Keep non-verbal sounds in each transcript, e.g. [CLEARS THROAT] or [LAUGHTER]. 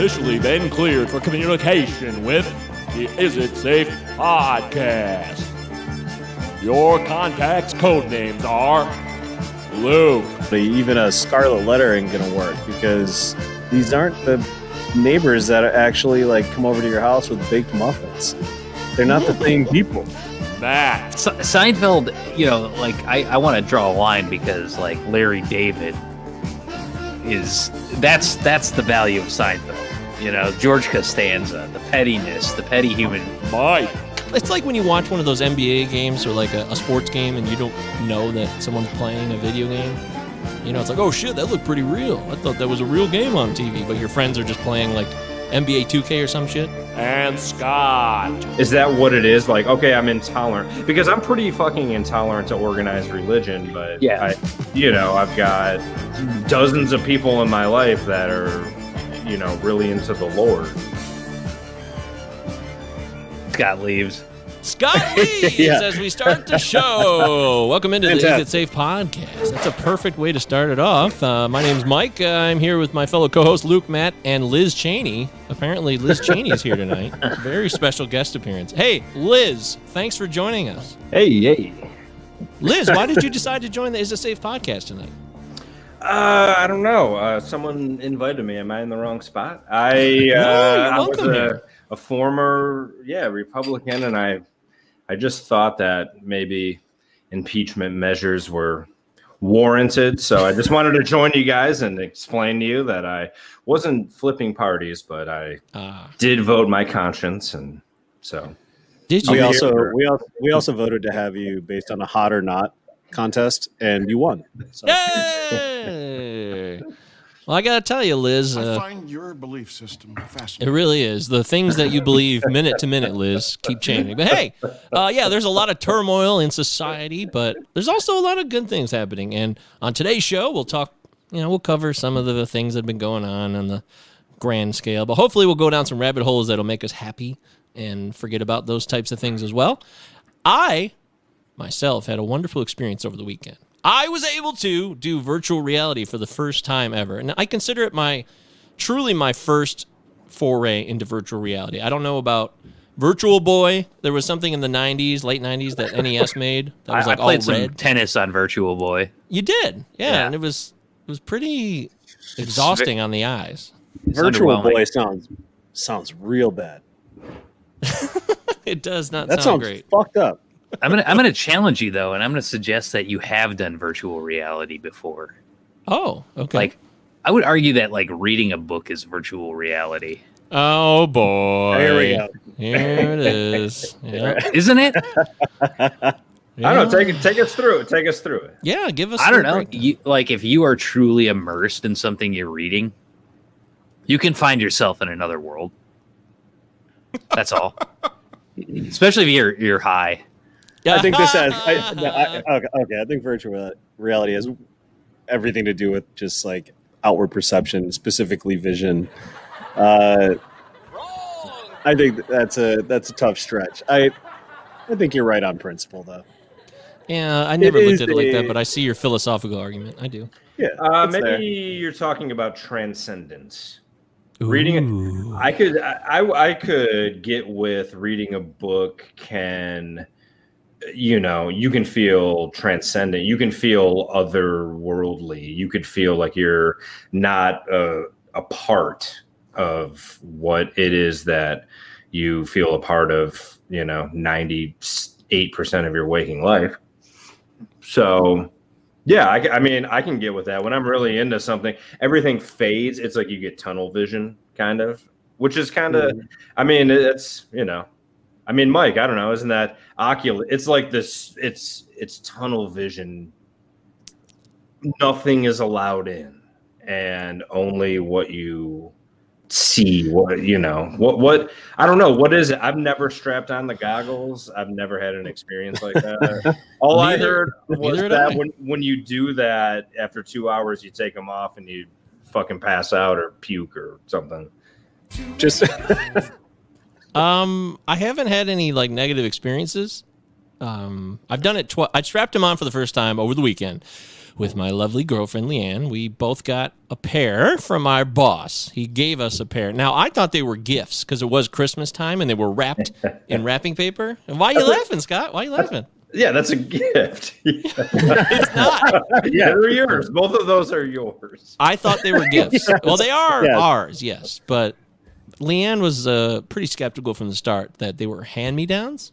You officially been cleared for communication with the Is It Safe podcast. Your contact's code names are Luke. Even a scarlet letter ain't gonna work because these aren't the neighbors that actually like come over to your house with baked muffins. They're not the same people. Matt. Se- Seinfeld, you know, like I, I want to draw a line because like Larry David is that's that's the value of Seinfeld. You know, George Costanza, the pettiness, the petty human. Mike. It's like when you watch one of those NBA games or like a, a sports game and you don't know that someone's playing a video game. You know, it's like, oh shit, that looked pretty real. I thought that was a real game on TV, but your friends are just playing like NBA 2K or some shit. And Scott. Is that what it is? Like, okay, I'm intolerant because I'm pretty fucking intolerant to organized religion, but Yeah. I, you know, I've got dozens of people in my life that are, you know, really into the Lord. Scott leaves. Scott [LAUGHS] leaves Yeah. as we start the show. Welcome into the Is It Safe podcast. That's a perfect way to start it off. Uh, my name's Mike. Uh, I'm here with my fellow co-host Luke, Matt, and Liz Cheney. Apparently, Liz Cheney is here tonight. [LAUGHS] Very special guest appearance. Hey, Liz, thanks for joining us. Hey, hey. Liz, why did you decide to join the Is It Safe podcast tonight? Uh, I don't know. Uh, someone invited me. Am I in the wrong spot? I, [LAUGHS] uh, you're I was a, a former, yeah, Republican, and I, I just thought that maybe impeachment measures were warranted. So I just wanted to join you guys and explain to you that I wasn't flipping parties, but I Uh, did vote my conscience, and so did We you? also we also we also voted to have you based on a hot or not contest, and you won. So Yay! [LAUGHS] Well, I gotta tell you, Liz. I Uh, find your belief system It really is. The things that you believe minute to minute, Liz, keep [LAUGHS] changing. But hey, uh, yeah, there's a lot of turmoil in society, but there's also a lot of good things happening. And on today's show, we'll talk, you know, we'll cover some of the things that have been going on on the grand scale. But hopefully, we'll go down some rabbit holes that'll make us happy and forget about those types of things as well. I myself had a wonderful experience over the weekend. I was able to do virtual reality for the first time ever. And I consider it my truly my first foray into virtual reality. I don't know about Virtual Boy. There was something in the 90s, late 90s that NES made that was like I played all some red. tennis on Virtual Boy. You did. Yeah, Yeah. and it was it was pretty exhausting on the eyes. virtual boy sounds sounds real bad. [LAUGHS] It does not That sound sounds great. fucked up. I'm gonna I'm gonna challenge you though, and I'm gonna suggest that you have done virtual reality before. Oh, okay. Like, I would argue that like reading a book is virtual reality, oh boy. Here we go. Here it is. [LAUGHS] Yeah. isn't it? I don't know. Take it, take us through it. Take us through it. Yeah, give us I don't know. You, like if you are truly immersed in something you're reading, you can find yourself in another world. That's all. [LAUGHS] Especially if you're you're high. I think this has. I, [LAUGHS] no, I, okay, okay, I think virtual reality has everything to do with just like outward perception, specifically vision. Uh, I think that's a that's a tough stretch. I I think you're right on principle, though. Yeah, I never It looked at it like that, but I see your philosophical argument. I do. Yeah, Uh, maybe there. you're talking about transcendence. Reading it, I could, I, I, I could get with reading a book. Can you know? You can feel transcendent. You can feel otherworldly. You could feel like you're not a, a part of what it is that you feel a part of. You know, ninety eight percent of your waking life. So yeah, I, I mean, I can get with that. When I'm really into something, everything fades. It's like you get tunnel vision, kind of, which is kind of, mm-hmm. I mean, it's, you know, I mean, Mike, I don't know, isn't that ocular? It's like this, it's, it's tunnel vision. Nothing is allowed in, and only what you see what you know what what i don't know what is it i've never strapped on the goggles i've never had an experience like that [LAUGHS] all i heard was neither that I. when, when you do that after two hours you take them off and you fucking pass out or puke or something Just [LAUGHS] Um, I haven't had any like negative experiences. Um, I've done it twice. I strapped him on for the first time over the weekend. with my lovely girlfriend Leanne. We both got a pair from our boss. He gave us a pair. Now I thought they were gifts because it was Christmas time and they were wrapped [LAUGHS] in wrapping paper. And why are you laughing, Scott? Why are you laughing? Yeah, that's a gift. [LAUGHS] It's not. yeah, they're yours. Both of those are yours. I thought they were gifts. [LAUGHS] Well, they are Yes. ours, yes. But Leanne was uh, pretty skeptical from the start that they were hand me downs,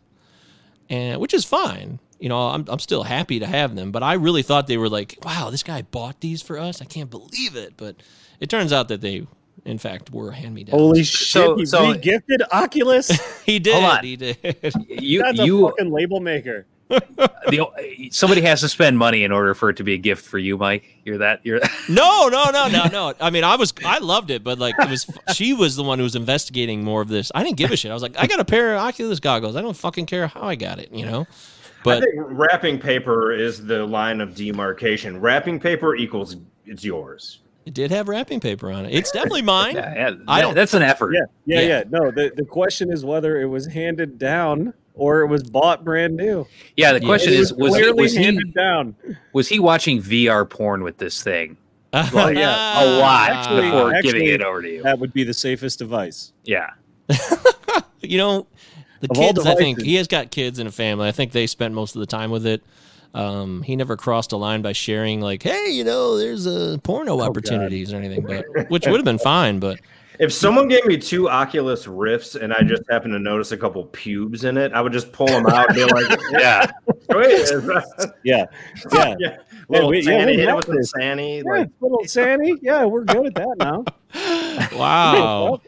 and which is fine. You know, I'm I'm still happy to have them, but I really thought they were like, wow, this guy bought these for us. I can't believe it. But it turns out that they, in fact, were hand me downs. Holy shit! So- he so- re-gifted Oculus. [LAUGHS] he did. Hold on. He did. [LAUGHS] You That's a you fucking label maker. [LAUGHS] the somebody has to spend money in order for it to be a gift for you, Mike. You're that you're [LAUGHS] No, no, no, no, no. I mean, I was, I loved it, but like, it was, she was the one who was investigating more of this. I didn't give a shit. I was like, I got a pair of Oculus goggles. I don't fucking care how I got it, you know. I But think wrapping paper is the line of demarcation. Wrapping paper equals it's yours. it did have wrapping paper on it. It's definitely mine. [LAUGHS] yeah, yeah, I don't- that's an effort. Yeah, yeah, Yeah. yeah. No, the, the question is whether it was handed down or it was bought brand new. Yeah, the question is: was he, was he down. was he watching VR porn with this thing [LAUGHS] Well, yeah, a lot Actually- before actually- giving it over to you? That would be the safest device. Yeah. [LAUGHS] you know, the Of kids. I think he has got kids and a family. I think they spent most of the time with it. Um, he never crossed a line by sharing like, "Hey, you know, there's a porno opportunities or anything," but [LAUGHS] which would have been fine. But If someone gave me two Oculus Rifts and I just happened to notice a couple pubes in it, I would just pull them out and be like, [LAUGHS] Yeah. [LAUGHS] "Wait, is that- Yeah, yeah. [LAUGHS] yeah, little we, yeah, hit it with some Sanny, yeah, like little Sanny. Yeah, we're good at that now. wow,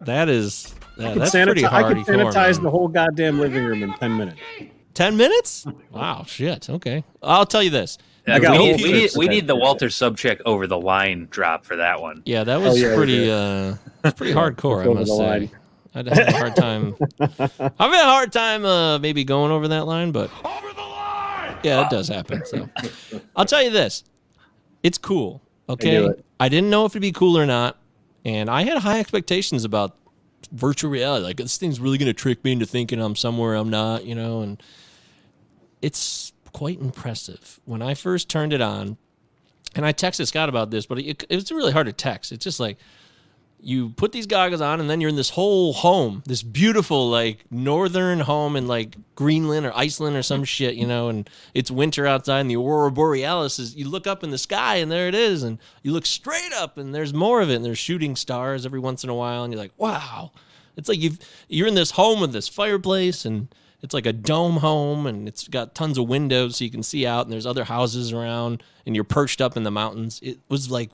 that is that, I could that's pretty sanitize, I hard. could sanitize the whole goddamn living room in ten minutes. Ten minutes? Wow, shit. Okay, I'll tell you this. Yeah, got we, need, we, need, we need the shit. Walter Sobchak over the line drop for that one. Yeah, that was yeah, pretty did. uh it's pretty [LAUGHS] hardcore, I over must say. line. I'd have a hard time. [LAUGHS] I've had a hard time uh maybe going over that line, but over the line. yeah, it does happen. So I'll tell you this. It's cool. Okay. do it. I didn't know if it'd be cool or not. And I had high expectations about virtual reality. Like this thing's really gonna trick me into thinking I'm somewhere I'm not, you know, and it's quite impressive. When I first turned it on, and I texted Scott about this, but it, it was really hard to text. It's just like you put these goggles on, and then you're in this whole home, this beautiful like northern home in like Greenland or Iceland or some shit, you know, and it's winter outside, and the aurora borealis is. You look up in the sky, and there it is, and you look straight up, and there's more of it, and there's shooting stars every once in a while, and you're like, wow. It's like you've you're in this home with this fireplace and it's like a dome home and it's got tons of windows so you can see out and there's other houses around and you're perched up in the mountains. It was like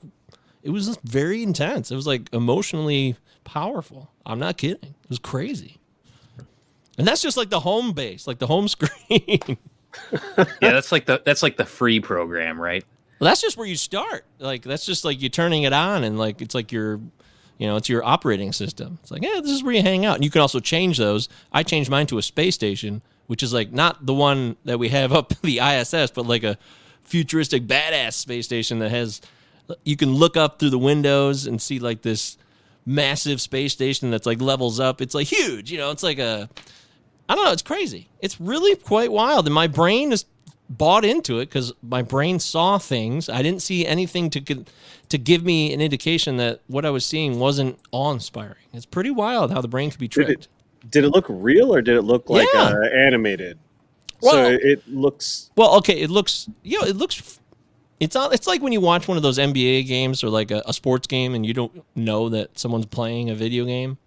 it was very intense. It was like emotionally powerful. I'm not kidding. It was crazy. And that's just like the home base, like the home [LAUGHS] screen. Yeah, that's like the that's like the free program, right? Well, that's just where you start. Like that's just like you turning it on and like it's like your you know, it's your operating system. It's like, yeah, this is where you hang out. And you can also change those. I changed mine to a space station, which is like not the one that we have [LAUGHS] up the ISS, but like a futuristic badass space station that has you can look up through the windows and see like this massive space station that's like levels up. It's like huge, you know, it's like a I don't know, it's crazy. It's really quite wild and my brain is bought into it because my brain saw things. I didn't see anything to to give me an indication that what I was seeing wasn't awe-inspiring. It's pretty wild how the brain can be Did it- tricked. Did it look real or did it look like Yeah. uh, animated? Well- so it looks. Well, okay, it looks you know, it looks it's not it's like when you watch one of those NBA games or like a, a sports game and you don't know that someone's playing a video game.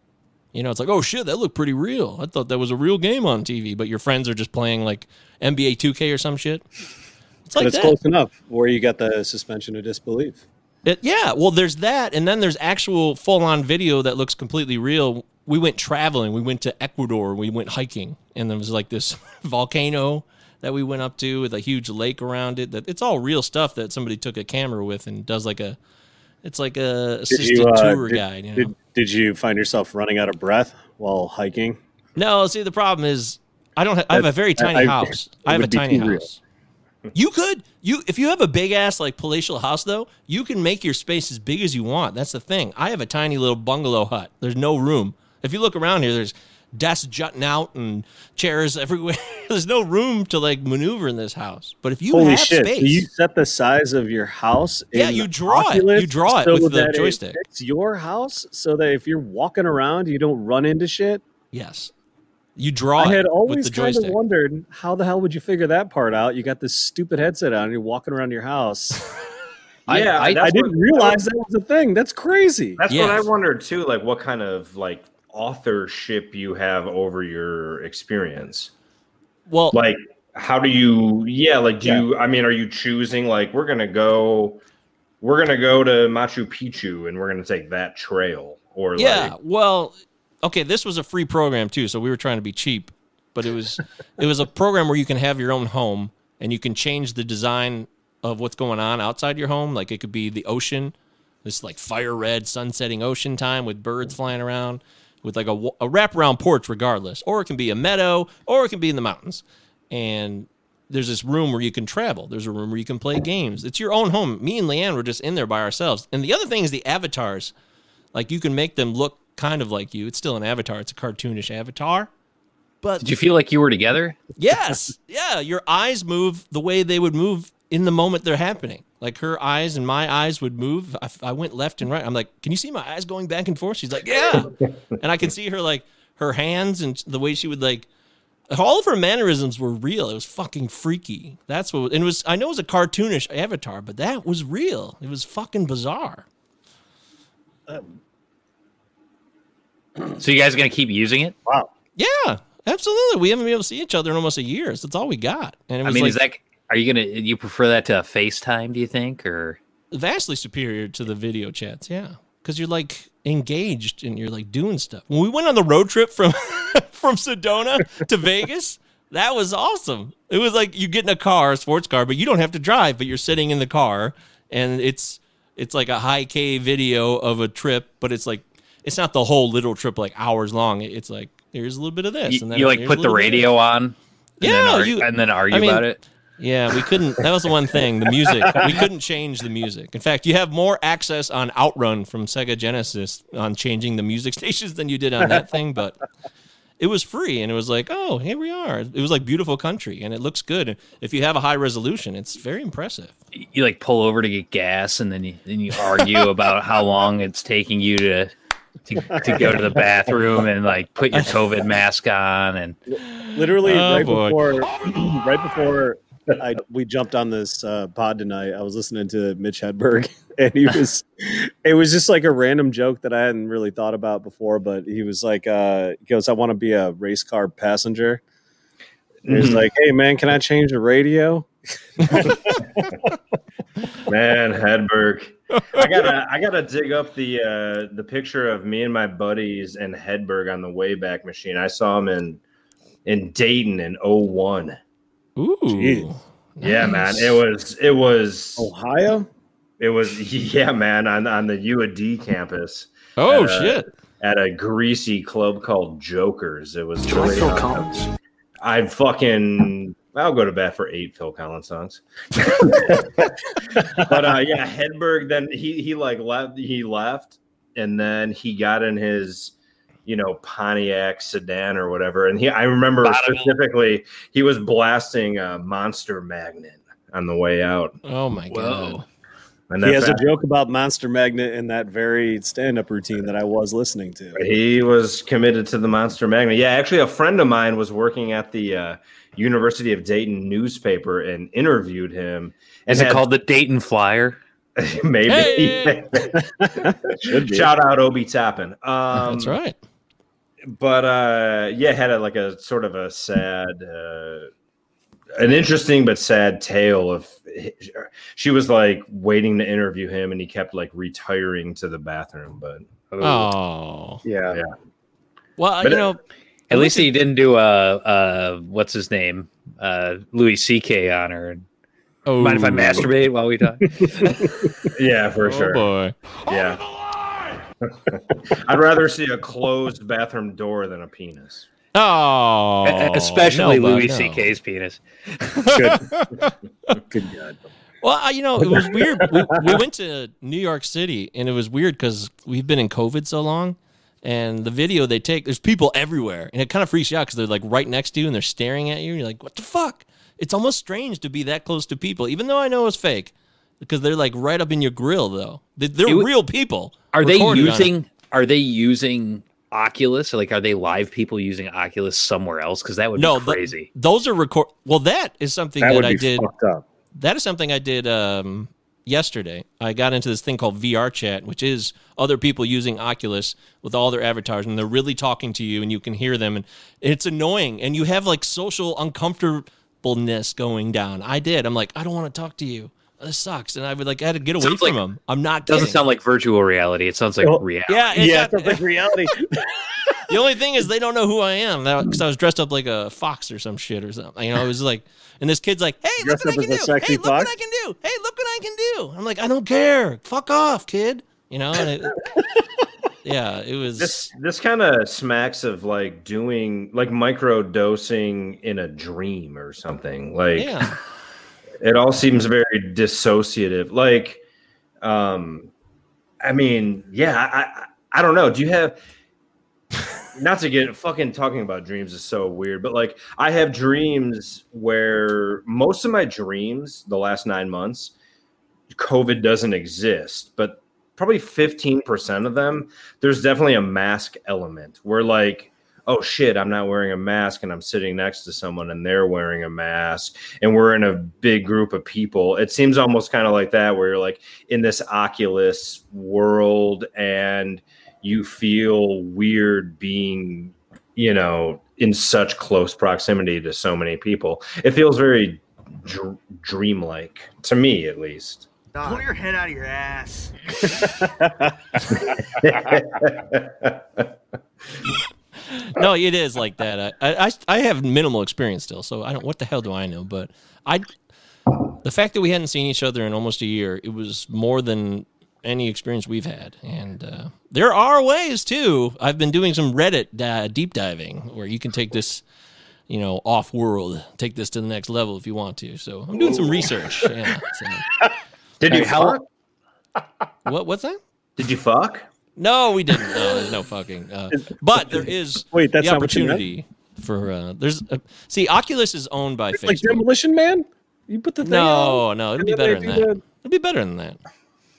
You know, it's like, oh shit, that looked pretty real. I thought that was a real game on TV, but your friends are just playing like NBA 2K or some shit. It's But like it's that. close enough where you got the suspension of disbelief. It, yeah, well, there's that, and then there's actual full-on video that looks completely real. We went traveling. We went to Ecuador. We went hiking, and there was like this [LAUGHS] volcano that we went up to with a huge lake around it. That it's all real stuff that somebody took a camera with and does like a, it's like a assisted you, uh, tour did, guide. You know? did, did you find yourself running out of breath while hiking? No, see the problem is I don't. Ha- I have a very tiny I- house. it I have a tiny house. You could you if you have a big ass like palatial house though, you can make your space as big as you want. That's the thing. I have a tiny little bungalow hut. There's no room. If you look around here, there's desks jutting out and chairs everywhere. [LAUGHS] There's no room to like maneuver in this house. But if you Holy have shit! space, So you set the size of your house. Yeah, you draw it. You draw it so with the that joystick. It's your house, so that if you're walking around, you don't run into shit. yes, you draw I it had with always the kind of wondered how the hell would you figure that part out? You got this stupid headset on, and you're walking around your house. [LAUGHS] I- Yeah, I- that's I didn't what- realize that was a thing. That's crazy. That's what I wondered too. Like, what kind of like authorship you have over your experience? well, Like, how do you? Yeah, like, do you? I mean, are you choosing like we're gonna go, we're gonna go to Machu Picchu and we're gonna take that trail, or yeah. like, well, okay. This was a free program too, so we were trying to be cheap. But it was it was a program where you can have your own home and you can change the design of what's going on outside your home. Like it could be the ocean, this like fire red sunsetting ocean time with birds flying around, with like a, a wraparound porch, regardless. Or it can be a meadow, or it can be in the mountains. And there's this room where you can travel. There's a room where you can play games. It's your own home. Me and Leanne were just in there by ourselves. And the other thing is the avatars. Like you can make them look kind of like you. It's still an avatar. It's a cartoonish avatar. But Did you feel like you were together? yes, yeah, your eyes move the way they would move in the moment they're happening. Like her eyes and my eyes would move. I, I went left and right. I'm like, can you see my eyes going back and forth? She's like, yeah. [LAUGHS] and I can see her like her hands and the way she would like. All of her mannerisms were real. It was fucking freaky. That's what. And it was. I know it was a cartoonish avatar, but that was real. It was fucking bizarre. So you guys are gonna keep using it? Wow. Yeah, absolutely. We haven't been able to see each other in almost a year. So that's all we got. And it I mean, like is that are you gonna you prefer that to FaceTime? Do you think or vastly superior to the video chats. Yeah, because you're like engaged and you're like doing stuff. When we went on the road trip from [LAUGHS] from Sedona to Vegas, that was awesome. It was like you get in a car, a sports car, but you don't have to drive, but you're sitting in the car, and it's it's like a high K video of a trip, but it's like it's not the whole little trip like hours long. It's like here's a little bit of this, you, and then you like put the little bit of radio on? and Yeah, then ar- you- and then argue I mean, about it. Yeah, we couldn't. That was the one thing. The music. We couldn't change the music. In fact, you have more access on Outrun from Sega Genesis on changing the music [LAUGHS] stations than you did on that thing. But it was free, and it was like, oh, here we are. It was like beautiful country, and it looks good. If you have a high resolution, it's very impressive. You like pull over to get gas, and then you then you argue about how long it's taking you to. To, to go to the bathroom and like put your COVID mask on and Literally Oh, right boy. before, [CLEARS THROAT] right before [LAUGHS] I we jumped on this uh, pod tonight. I was listening to Mitch Hedberg, [LAUGHS] and he was, it was just like a random joke that I hadn't really thought about before. But he was like, uh, he goes, "I want to be a race car passenger." And He's like, "Hey man, can I change the radio?" [LAUGHS] Man, Hedberg. I gotta I gotta dig up the uh the picture of me and my buddies and Hedberg on the Wayback Machine. I saw him in in Dayton in 01. Ooh, Jeez. Yeah, man. It was it was Ohio. it was [LAUGHS] yeah, man, on on the UAD campus Oh uh, shit! at a greasy club called Jokers. It was really uh, I fucking I'll go to bat for eight Phil Collins songs. [LAUGHS] but uh yeah, Hedberg then he he like left he left and then he got in his you know Pontiac sedan or whatever and he I remember Bonneville. specifically he was blasting uh, Monster Magnet on the way out. Oh my Whoa. god! And He that has a joke about Monster Magnet in that very stand-up routine that I was listening to. He was committed to the Monster Magnet. Yeah, actually, a friend of mine was working at the uh, University of Dayton newspaper and interviewed him. And is it had- called the Dayton Flyer? [LAUGHS] maybe? Hey! [LAUGHS] [LAUGHS] Shout out Obi Toppin. Um, That's right. But uh, yeah, had a, like a sort of a sad, uh, an interesting but sad tale of. She was like waiting to interview him, and he kept like retiring to the bathroom. But Oh Yeah. Yeah. well, But you it- know, At least he didn't do a uh, what's his name, uh, Louis C.K. on her. oh, Mind if I masturbate while we talk? [LAUGHS] yeah, for Oh sure. boy. Yeah. I'd rather see a closed bathroom door than a penis. Oh, Especially no, Louis no. C.K.'s penis. Good. [LAUGHS] Good God. Well, I- you know, it was weird. We, we went to New York City, and it was weird because we've been in COVID so long, And the video they take, there's people everywhere, and it kind of freaks you out because they're like right next to you and they're staring at you. And you're like, what the fuck? It's almost strange to be that close to people, even though I know it's fake, because they're like right up in your grill. Though They- they're It real people. Are they recording on it. using? Are they using Oculus? Or like, are they live people using Oculus somewhere else? Because that would No, be the- crazy. those are record. Well, that is something That that, would I did. fucked up. that is something I did um, yesterday. I got into this thing called VR chat, which is other people using Oculus with all their avatars, and they're really talking to you, and you can hear them, and it's annoying, and you have like social uncomfortableness going down. I did. I'm like, I don't want to talk to you. This sucks, and I would like I had to get away Sounds from like- them. I'm not. Doesn't kidding. sound like virtual reality. It sounds like Well, reality. Yeah, it Yeah, got- it sounds like reality. [LAUGHS] the only thing is they don't know who I am because I was dressed up like a fox or some shit or something. You know, it was like, and this kid's like, "Hey, look what I can do! Hey, look what? I can do! Hey, look what I can do!" I'm like, I don't care. Fuck off, kid. You know, and it, [LAUGHS] yeah, it was. This this kind of smacks of like doing like micro dosing in a dream or something. Like yeah, it all seems very dissociative. Like, um, I mean, yeah, I, I, I don't know. Do you have? [LAUGHS] Not to get fucking talking about dreams is so weird, but like I have dreams where most of my dreams the last nine months, COVID doesn't exist, but probably 15% of them, there's definitely a mask element where like, oh shit, I'm not wearing a mask and I'm sitting next to someone and they're wearing a mask and we're in a big group of people. It seems almost kind of like that where you're like in this Oculus world and you feel weird being, you know, in such close proximity to so many people. It feels very dr- dreamlike to me at least. Pull your head out of your ass. [LAUGHS] [LAUGHS] [LAUGHS] no, it is like that. I, I I have minimal experience still, so I don't. What the hell do I know? But I, the fact that we hadn't seen each other in almost a year, it was more than any experience we've had. And uh, there are ways too. I've been doing some Reddit uh, deep diving where you can take this, you know, off world, take this to the next level if you want to. So I'm doing some research. Yeah. So, Did you Hey, how- fuck? what what's that? Did you fuck? No, we didn't. No, there's no fucking. Uh, but there is Wait, that's the not what you meant? opportunity for. Uh, there's uh, see, Oculus is owned by Facebook. like Facebook. Demolition Man? You put the thing No, on, no, it'd and be then better they than do that. the- It'll be better than that.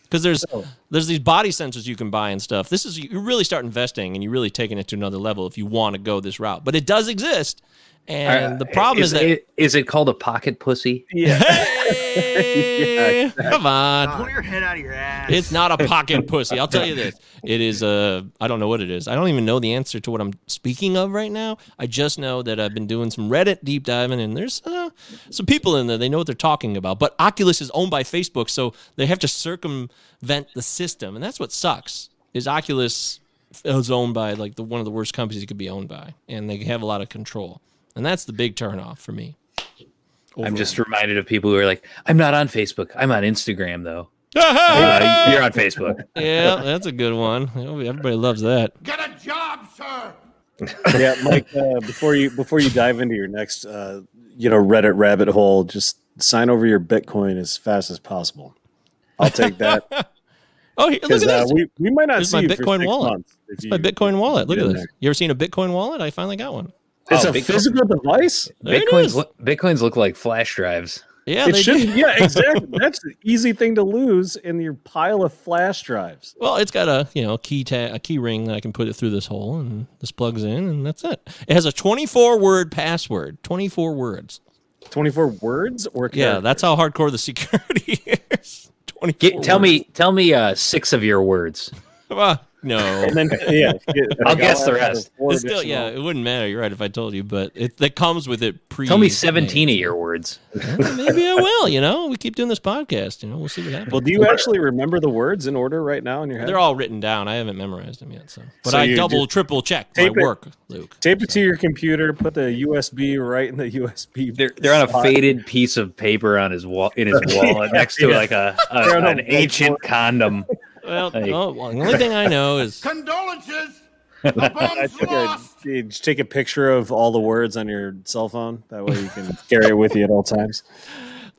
Because there's Oh. there's these body sensors you can buy and stuff. This is you really start investing and you're really taking it to another level if you want to go this route. But it does exist, and the problem is, that it, is it called a pocket pussy? [LAUGHS] hey, [LAUGHS] come on, Pull your head out of your ass. it's not a pocket pussy. I'll tell you this. [LAUGHS] It is a. I don't know what it is. I don't even know the answer to what I'm speaking of right now. I just know that I've been doing some Reddit deep diving, and there's uh, some people in there. They know what they're talking about. But Oculus is owned by Facebook, so they have to circumvent the system, and that's what sucks. Is Oculus is owned by like the one of the worst companies it could be owned by, and they have a lot of control, and that's the big turnoff for me. I'm just reminded of people who are like, I'm not on Facebook. I'm on Instagram though. [LAUGHS] Uh, you're on Facebook. yeah, that's a good one. Everybody loves that. Get a job, sir. [LAUGHS] yeah, Mike. Uh, before you before you dive into your next, uh, you know, Reddit rabbit hole, just sign over your Bitcoin as fast as possible. I'll take that [LAUGHS] Oh, here, look because at uh, this. we, we might not Here's see my you for Bitcoin six wallet. months It's my Bitcoin wallet. Look at this. there. You ever seen a Bitcoin wallet? I finally got one. It's Oh, a Bitcoin- physical device. Bitcoins is. look, Bitcoins look like flash drives. Yeah, it they should. do. Yeah, exactly. [LAUGHS] That's the easy thing to lose in your pile of flash drives. Well, it's got a you know key tag, a key ring that I can put it through this hole, and this plugs in, and that's it. It has a 24 word password. 24 words. Twenty four words or Yeah, that's how hardcore the security [LAUGHS] is. 24 Get, tell words. me, tell me uh, six of your words. No. [LAUGHS] And then yeah, [LAUGHS] I'll like, guess the rest. It's still, yeah, it wouldn't matter. You're right if I told you, but it that comes with it pre. Tell me 17 of your words. [LAUGHS] Well, maybe I will. You know, we keep doing this podcast. You know, we'll see what happens. Well, do you actually remember the words in order right now in your head? They're all written down. I haven't memorized them yet, so. But So I double, triple checked my it- work, Luke. Tape it to your computer. Put the USB right in the USB. They're, they're on a faded piece of paper on his wall in his wallet next to Yeah. like a, a a an ancient condom. Well, Hey. oh, well, the only thing I know is [LAUGHS] Condolences. The [LAUGHS] I bomb's lost. you just take a picture of all the words on your cell phone. That way you can [LAUGHS] carry it with you at all times.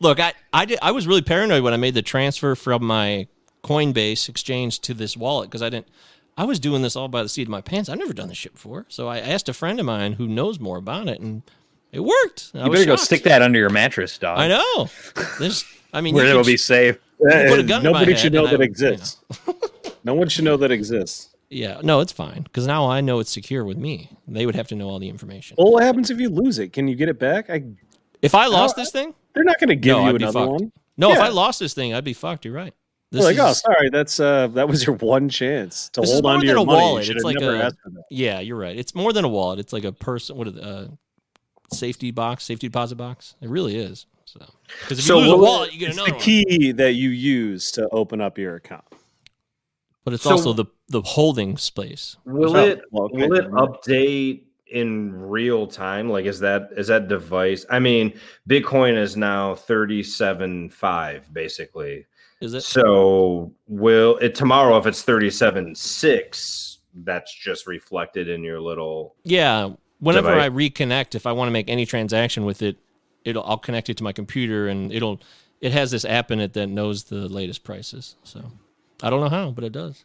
look, I I did I was really paranoid when I made the transfer from my Coinbase exchange to this wallet because I didn't I was doing this all by the seat of my pants. I've never done this shit before. So I asked a friend of mine who knows more about it, and it worked. I You better go stick that under your mattress, dog. I know. There's, I mean, Where it'll be safe. Put a gun to my Nobody should know I that would, exists. [LAUGHS] no one should know that exists. Yeah, no, it's fine because now I know it's secure with me. They would have to know all the information. Well, what happens if you lose it? Can you get it back? I, If I lost this thing, they're not going to give no, you another one. No, if I lost this thing, I'd be fucked. You're right. This like, oh, is- sorry, that's uh, that was your one chance to hold on to your a money. wallet. You It's like a- asked for that. Yeah, you're right. It's more than a wallet. It's like a person. What a uh, safety box, safety deposit box? It really is. So, because if So you lose a wallet, you get It's another the one. key that you use to open up your account. But it's So- also the the holding space. Will it well, okay. will it update in real time? Like is that is that device? I mean, Bitcoin is now thirty seven five basically. Is it? So will it tomorrow if it's thirty seven six? That's just reflected in your little. Yeah. Whenever Device. I reconnect, if I want to make any transaction with it, it'll I'll connect it to my computer and it'll it has this app in it that knows the latest prices. So I don't know how, but it does.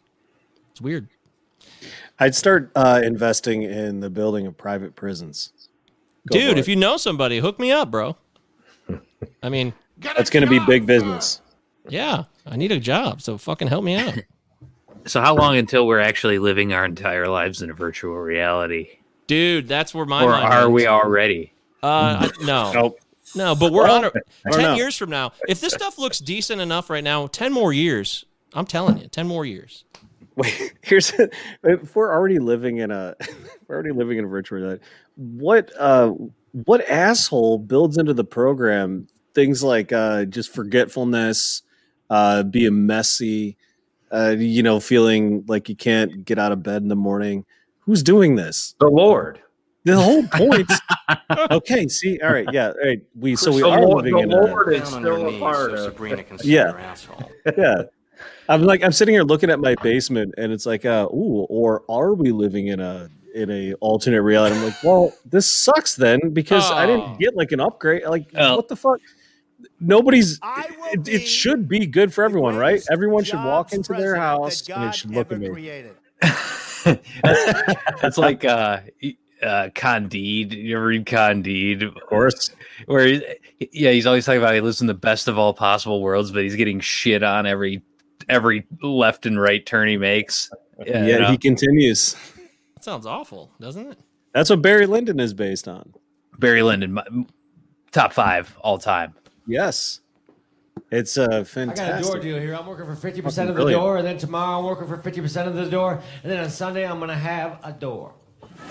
It's weird. I'd start uh, investing in the building of private prisons. Go Dude, if you know somebody, hook me up, bro. [LAUGHS] I mean, that's going to be big business. yeah, I need a job, so fucking help me out. [LAUGHS] So how long until we're actually living our entire lives in a virtual reality? Dude, that's where my or mind are we already? Uh, no, Nope. No, but we're on. A, I don't ten know. years from now, if this stuff looks decent enough right now, ten more years. I'm telling you, ten more years. Wait, [LAUGHS] here's if we're already living in a [LAUGHS] we're already living in a virtual reality. What uh what asshole builds into the program things like uh just forgetfulness, uh being messy, uh you know, feeling like you can't get out of bed in the morning? Who's doing this? The Lord. The whole point. [LAUGHS] okay, see, all right, yeah, all right. We so we the are Lord, living the in a Lord is still a part of. Sabrina can see Yeah. asshole. yeah. I'm like I'm sitting here looking at my basement and it's like uh ooh or are we living in a in a alternate reality? I'm like, well, this sucks then because I Oh. didn't get like an upgrade. Like Oh. what the fuck? Nobody's I will it, it should be good for everyone, right? Everyone should walk into their house and it should look ever at me. created. [LAUGHS] [LAUGHS] That's like uh, uh, Candide. You ever read Candide? Of course. Where, he- yeah, he's always talking about he lives in the best of all possible worlds, but he's getting shit on every every left and right turn he makes. [LAUGHS] Yeah, you know? he continues. That sounds awful, doesn't it? That's what Barry Lyndon is based on. Barry Lyndon, my- top five all time. Yes. It's a uh I got a door deal here. I'm working for 50% of the brilliant. door, and then tomorrow I'm working for 50% of the door, and then on Sunday I'm going to have a door.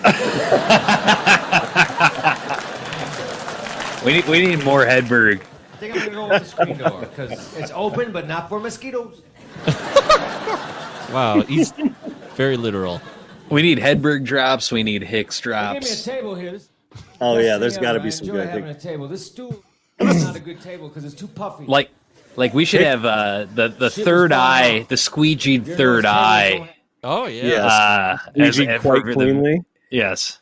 [LAUGHS] We need we need more Hedberg. I think I'm going to go with the screen door because it's open, but not for mosquitoes. Wow, he's very literal. We need Hedberg drops. We need Hicks They gave me a drops. table here. This Oh best yeah, there's got to be some enjoy good. having a table. This stool [COUGHS] is not a good table because it's too puffy. Like like we should have uh, the the Shit third eye, off. the squeegeed Your third eye. Oh yeah, Yes. Uh, as- Squeegee as quite for the- cleanly. Yes.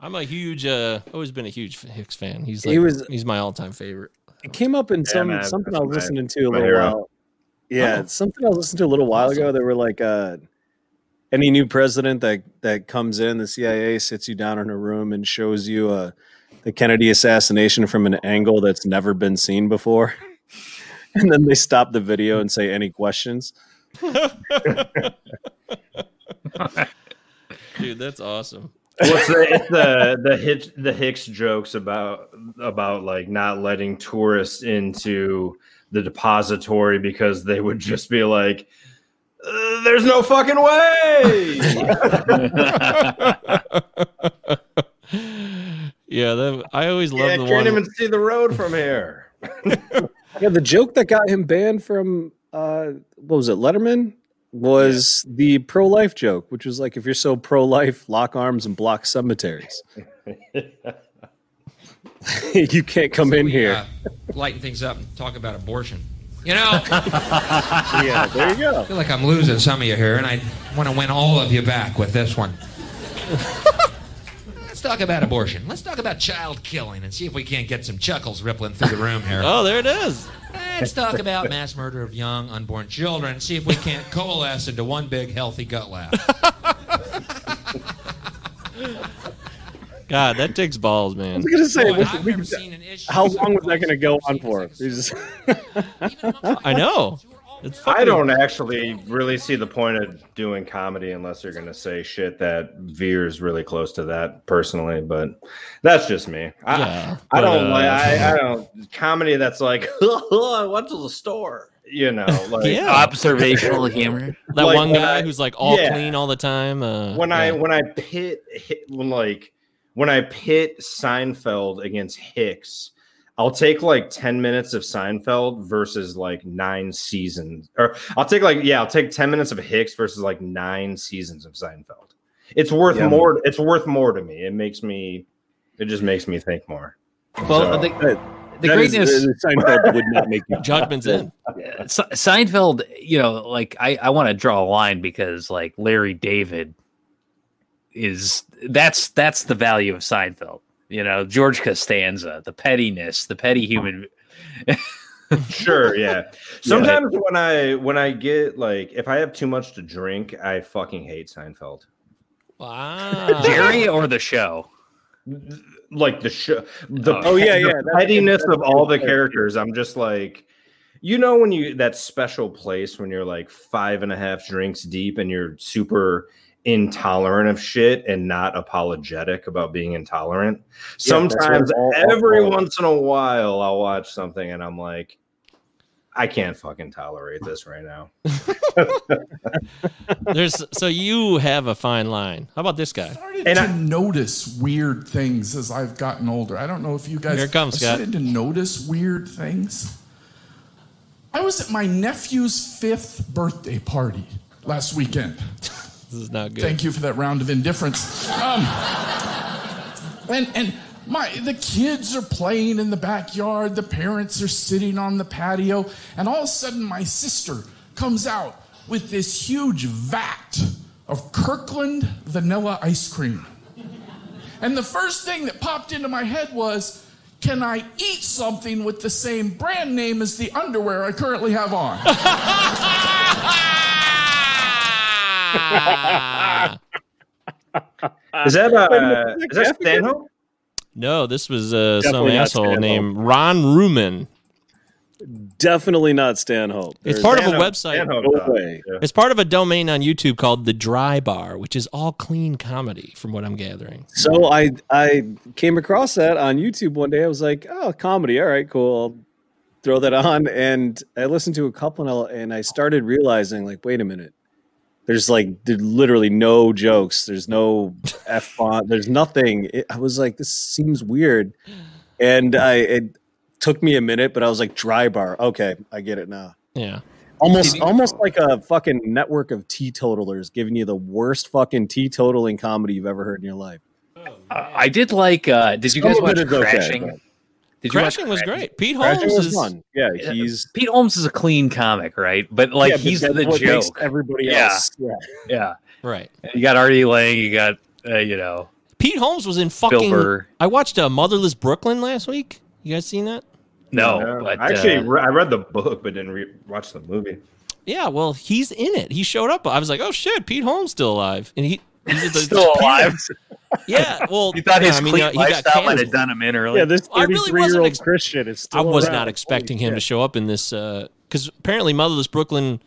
I'm a huge, uh, always been a huge Hicks fan. He's like, He was- he's my all-time favorite. It came up in some man, something I was my- listening to a little hero. while. Yeah, Oh. it's something I listened to a little while ago. Awesome. They were like, uh, any new president that that comes in, the CIA sits you down in a room and shows you uh, the Kennedy assassination from an angle that's never been seen before, [LAUGHS] and then they stop the video and say, "Any questions?" [LAUGHS] [LAUGHS] Dude, that's awesome. What's the it's the the Hicks the Hicks jokes about about like not letting tourists into the depository because they would just be like, "Uh, "There's no fucking way." [LAUGHS] Yeah, that, I always love yeah, the can't one. even see the road from here. [LAUGHS] Yeah, the joke that got him banned from uh, what was it, Letterman, was the pro-life joke, which was like, if you're so pro-life, lock arms and block cemeteries. [LAUGHS] [LAUGHS] you can't come in we, here. uh, lighten things up and talk about abortion. You know, [LAUGHS] yeah, there you go. I feel like I'm losing some of you here, and I want to win all of you back with this one. Let's talk about abortion. Let's talk about child killing and see if we can't get some chuckles rippling through the room here. [LAUGHS] Oh, there it is. Let's talk about mass murder of young unborn children and see if we can't coalesce into one big healthy gut laugh. God, that takes balls, man. I man. was gonna say, Boy, we- I've we- seen an issue how long was that gonna go on for? seconds just- silence. [LAUGHS] Even amongst I know. Who are I don't actually really see the point of doing comedy unless you're going to say shit that veers really close to that personally, but that's just me. I, Yeah, I but, don't uh, like I, I [LAUGHS] don't comedy that's like [LAUGHS] I went to the store, you know, [LAUGHS] like Yeah. Observational humor. That like one guy I- who's like all yeah. clean all the time. Uh, when I when I pit hit, when like when I pit Seinfeld against Hicks, I'll take like 10 minutes of Seinfeld versus like nine seasons. Or I'll take like yeah, I'll take 10 minutes of Hicks versus like nine seasons of Seinfeld. It's worth Yeah. more it's worth more to me. It makes me it just makes me think more. Well, So- the, the That is- greatness. uh, Seinfeld would not make you [LAUGHS] judgment's in. Se- Seinfeld, you know, like I, I want to draw a line because like Larry David is that's that's the value of Seinfeld. You know, George Costanza, the pettiness, the petty human. [LAUGHS] sure yeah sometimes when i when i get like if i have too much to drink i fucking hate seinfeld Wow. Jerry or the show. like the show the Oh. Oh, yeah, the yeah, that's- pettiness of all the characters i'm just like you know when you that special place when you're like five and a half drinks deep and you're super intolerant of shit and not apologetic about being intolerant that's sometimes right. All- all- every all- once in a while i'll watch something and i'm like i can't fucking tolerate this right now [LAUGHS] [LAUGHS] There's so you have a fine line. How about this guy? started And to I- notice weird things as I've gotten older. I don't know if you guys Here it comes, have Scott. started to notice weird things. I was at my nephew's fifth birthday party last weekend. This is not good. Thank you for that round of indifference. Um, and and my the kids are playing in the backyard. The parents are sitting on the patio, and all of a sudden, my sister comes out with this huge vat of Kirkland vanilla ice cream. And the first thing that popped into my head was, can I eat something with the same brand name as the underwear I currently have on? [LAUGHS] is that uh a minute, is that stanhope no, this was uh, some Definitely not asshole Stanhope. named Ron Ruman. Definitely not Stanhope. It's There's part of a Stanhope- website. Stanhope no does, way. yeah. It's part of a domain on YouTube called The Dry Bar, which is all clean comedy, from what I'm gathering. So I I came across that on YouTube one day. I was like, oh, comedy. All right, cool. I'll throw that on. And I listened to a couple and I, and I started realizing, like, wait a minute. There's like there's literally no jokes. There's no f bomb. There's nothing. It, I was like, this seems weird, and I it took me a minute, but I was like, dry bar. Okay, I get it now. Yeah. Almost, almost like a fucking network of teetotalers giving you the worst fucking teetotaling comedy you've ever heard in your life. I did like. uh Did you guys of watch it is okay, Crashing? but- Did you watch Crashing was Crashing? great. Pete Crashing Holmes was is fun. Yeah, he's Pete Holmes is a clean comic, right? But like yeah, but he's the what makes joke. Everybody Yeah. else, yeah. Yeah, right. you got Artie Lange, you got uh, you know Pete Holmes was in fucking. Burr. I watched uh, Motherless Brooklyn last week. You guys seen that? no, Yeah. but I actually uh, re- I read the book but didn't re- watch the movie. Yeah, well, he's in it. He showed up. I was like, oh shit, Pete Holmes still alive, and he he's the- still alive. Yeah, well, [LAUGHS] You thought his I mean, clean uh, he got lifestyle might have done him in early. Yeah, this I really 33 wasn't year old ex- Christian is I was around. not expecting Holy him to show up in this because apparently Motherless Brooklyn.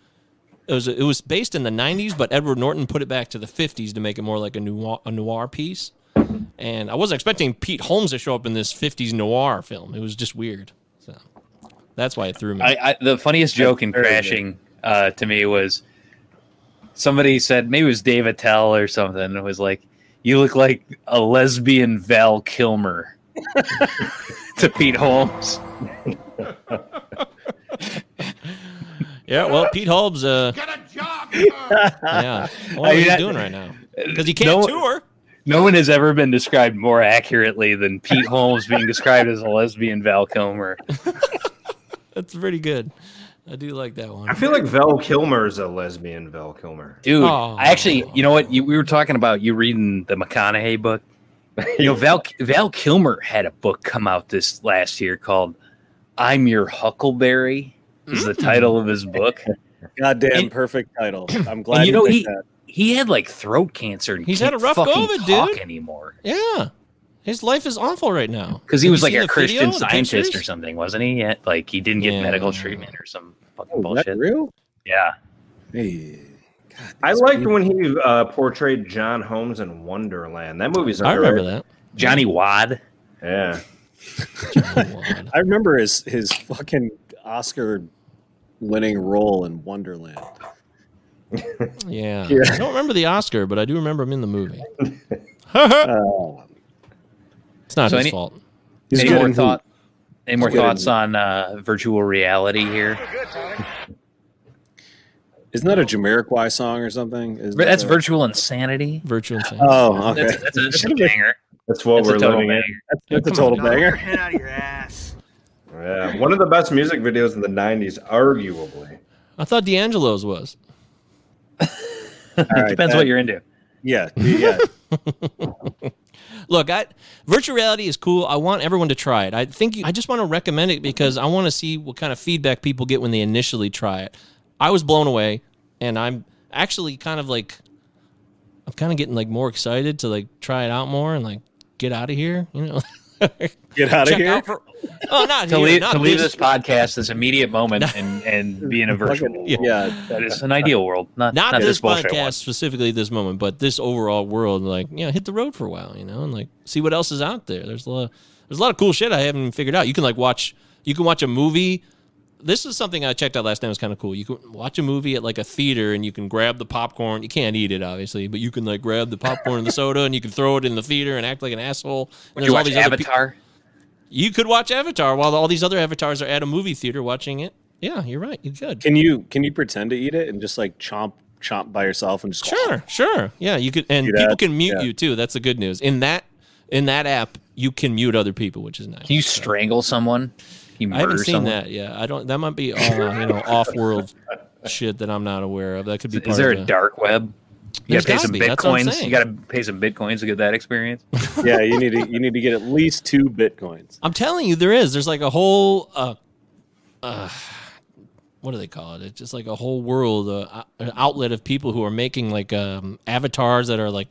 It was it was based in the '90s, but Edward Norton put it back to the '50s to make it more like a noir, a noir piece. And I wasn't expecting Pete Holmes to show up in this '50s noir film. It was just weird. So that's why it threw me. I, I the funniest joke in. Crashing uh, to me was somebody said maybe it was Dave Attell or something. It was like, "You look like a lesbian Val Kilmer." [LAUGHS] to Pete Holmes. [LAUGHS] yeah, well, Pete Holmes. Uh, Get a job, [LAUGHS] yeah, I wonder I what mean, he's that- doing right now because he can't No- tour. No one has ever been described more accurately than Pete Holmes being described as a lesbian Val Kilmer. That's pretty good. I do like that one. I feel like Val Kilmer is a lesbian Val Kilmer. Dude, Oh. I actually, you know what? You, we were talking about you reading the McConaughey book. [LAUGHS] You know, Val Val Kilmer had a book come out this last year called "I'm Your Huckleberry," is the mm. title of his book. [LAUGHS] Goddamn And- perfect title. [CLEARS THROAT] I'm glad And you you know he that. he had like throat cancer. And He's can't had a rough go fucking of it, dude. anymore. Yeah. His life is awful right now. Because he was like a Christian video, scientist pictures? or something, wasn't he? Yet, like he didn't get Yeah. medical treatment or some fucking Oh, is bullshit. that real? Yeah. Hey. I these liked people- when he uh, portrayed John Holmes in Wonderland. That movie's I remember underrated. that. Johnny Wadd. Yeah. [LAUGHS] I remember his his fucking Oscar winning role in Wonderland. Yeah. [LAUGHS] Yeah. I don't remember the Oscar, but I do remember him in the movie. [LAUGHS] Oh, It's not So his any- fault. he's any more in- thought? Any more good thoughts on uh, virtual reality here? [LAUGHS] Isn't that a Jamiroquai song or something? Is that That's a- virtual insanity. Virtual insanity. Oh, okay. That's, that's, a, [LAUGHS] that's a banger. That's what That's we're total living in. banger. That's, that's a come total Get your banger. head out of your ass. Yeah. One of the best music videos in the 90s, arguably. I thought D'Angelo's was. It right, depends that- what you're into. Yeah, yeah. [LAUGHS] Look, I, virtual reality is cool. I want everyone to try it. I think you, I just want to recommend it because I want to see what kind of feedback people get when they initially try it. I was blown away, and I'm actually kind of like, I'm kind of getting like more excited to like try it out more and like get out of here. You know, [LAUGHS] [LAUGHS] Get out of here. out for. Oh, not To here, leave, not to leave this- this podcast, this immediate moment, and, and [LAUGHS] be in a virtual Fucking- world. yeah. That is an ideal world, not, not, not, this bullshit podcast one. specifically this moment, but this overall world. Like, yeah, hit the road for a while, you know, and like see what else is out there. There's a lot. There's a lot of cool shit I haven't figured out. You can like watch. You can watch a movie. This is something I checked out last night. It was kind of cool. You can watch a movie at like a theater, and you can grab the popcorn. You can't eat it, obviously, but you can like grab the popcorn and the soda, and you can throw it in the theater and act like an asshole. And Would you watch other pe- Avatar? you could watch Avatar while all these other avatars are at a movie theater watching it. Yeah, you're right. You could. Can you can you pretend to eat it and just like chomp chomp by yourself and just Sure, [LAUGHS] sure. Yeah, you could, and people can mute yeah. you too. That's the good news. In that in that app, you can mute other people, which is nice. Can you strangle someone? Can you I haven't seen someone? that yet. I don't. That might be uh, you know off world shit that I'm not aware of. That could be. Part Is there of a the- dark web? You gotta pay some be, that's what I'm bitcoins. You gotta pay some bitcoins to get that experience. [LAUGHS] Yeah, you need to you need to get at least two bitcoins. I'm telling you, there is. There's like a whole. Uh, uh, what do they call it? It's just like a whole world, uh, an outlet of people who are making like um, avatars that are like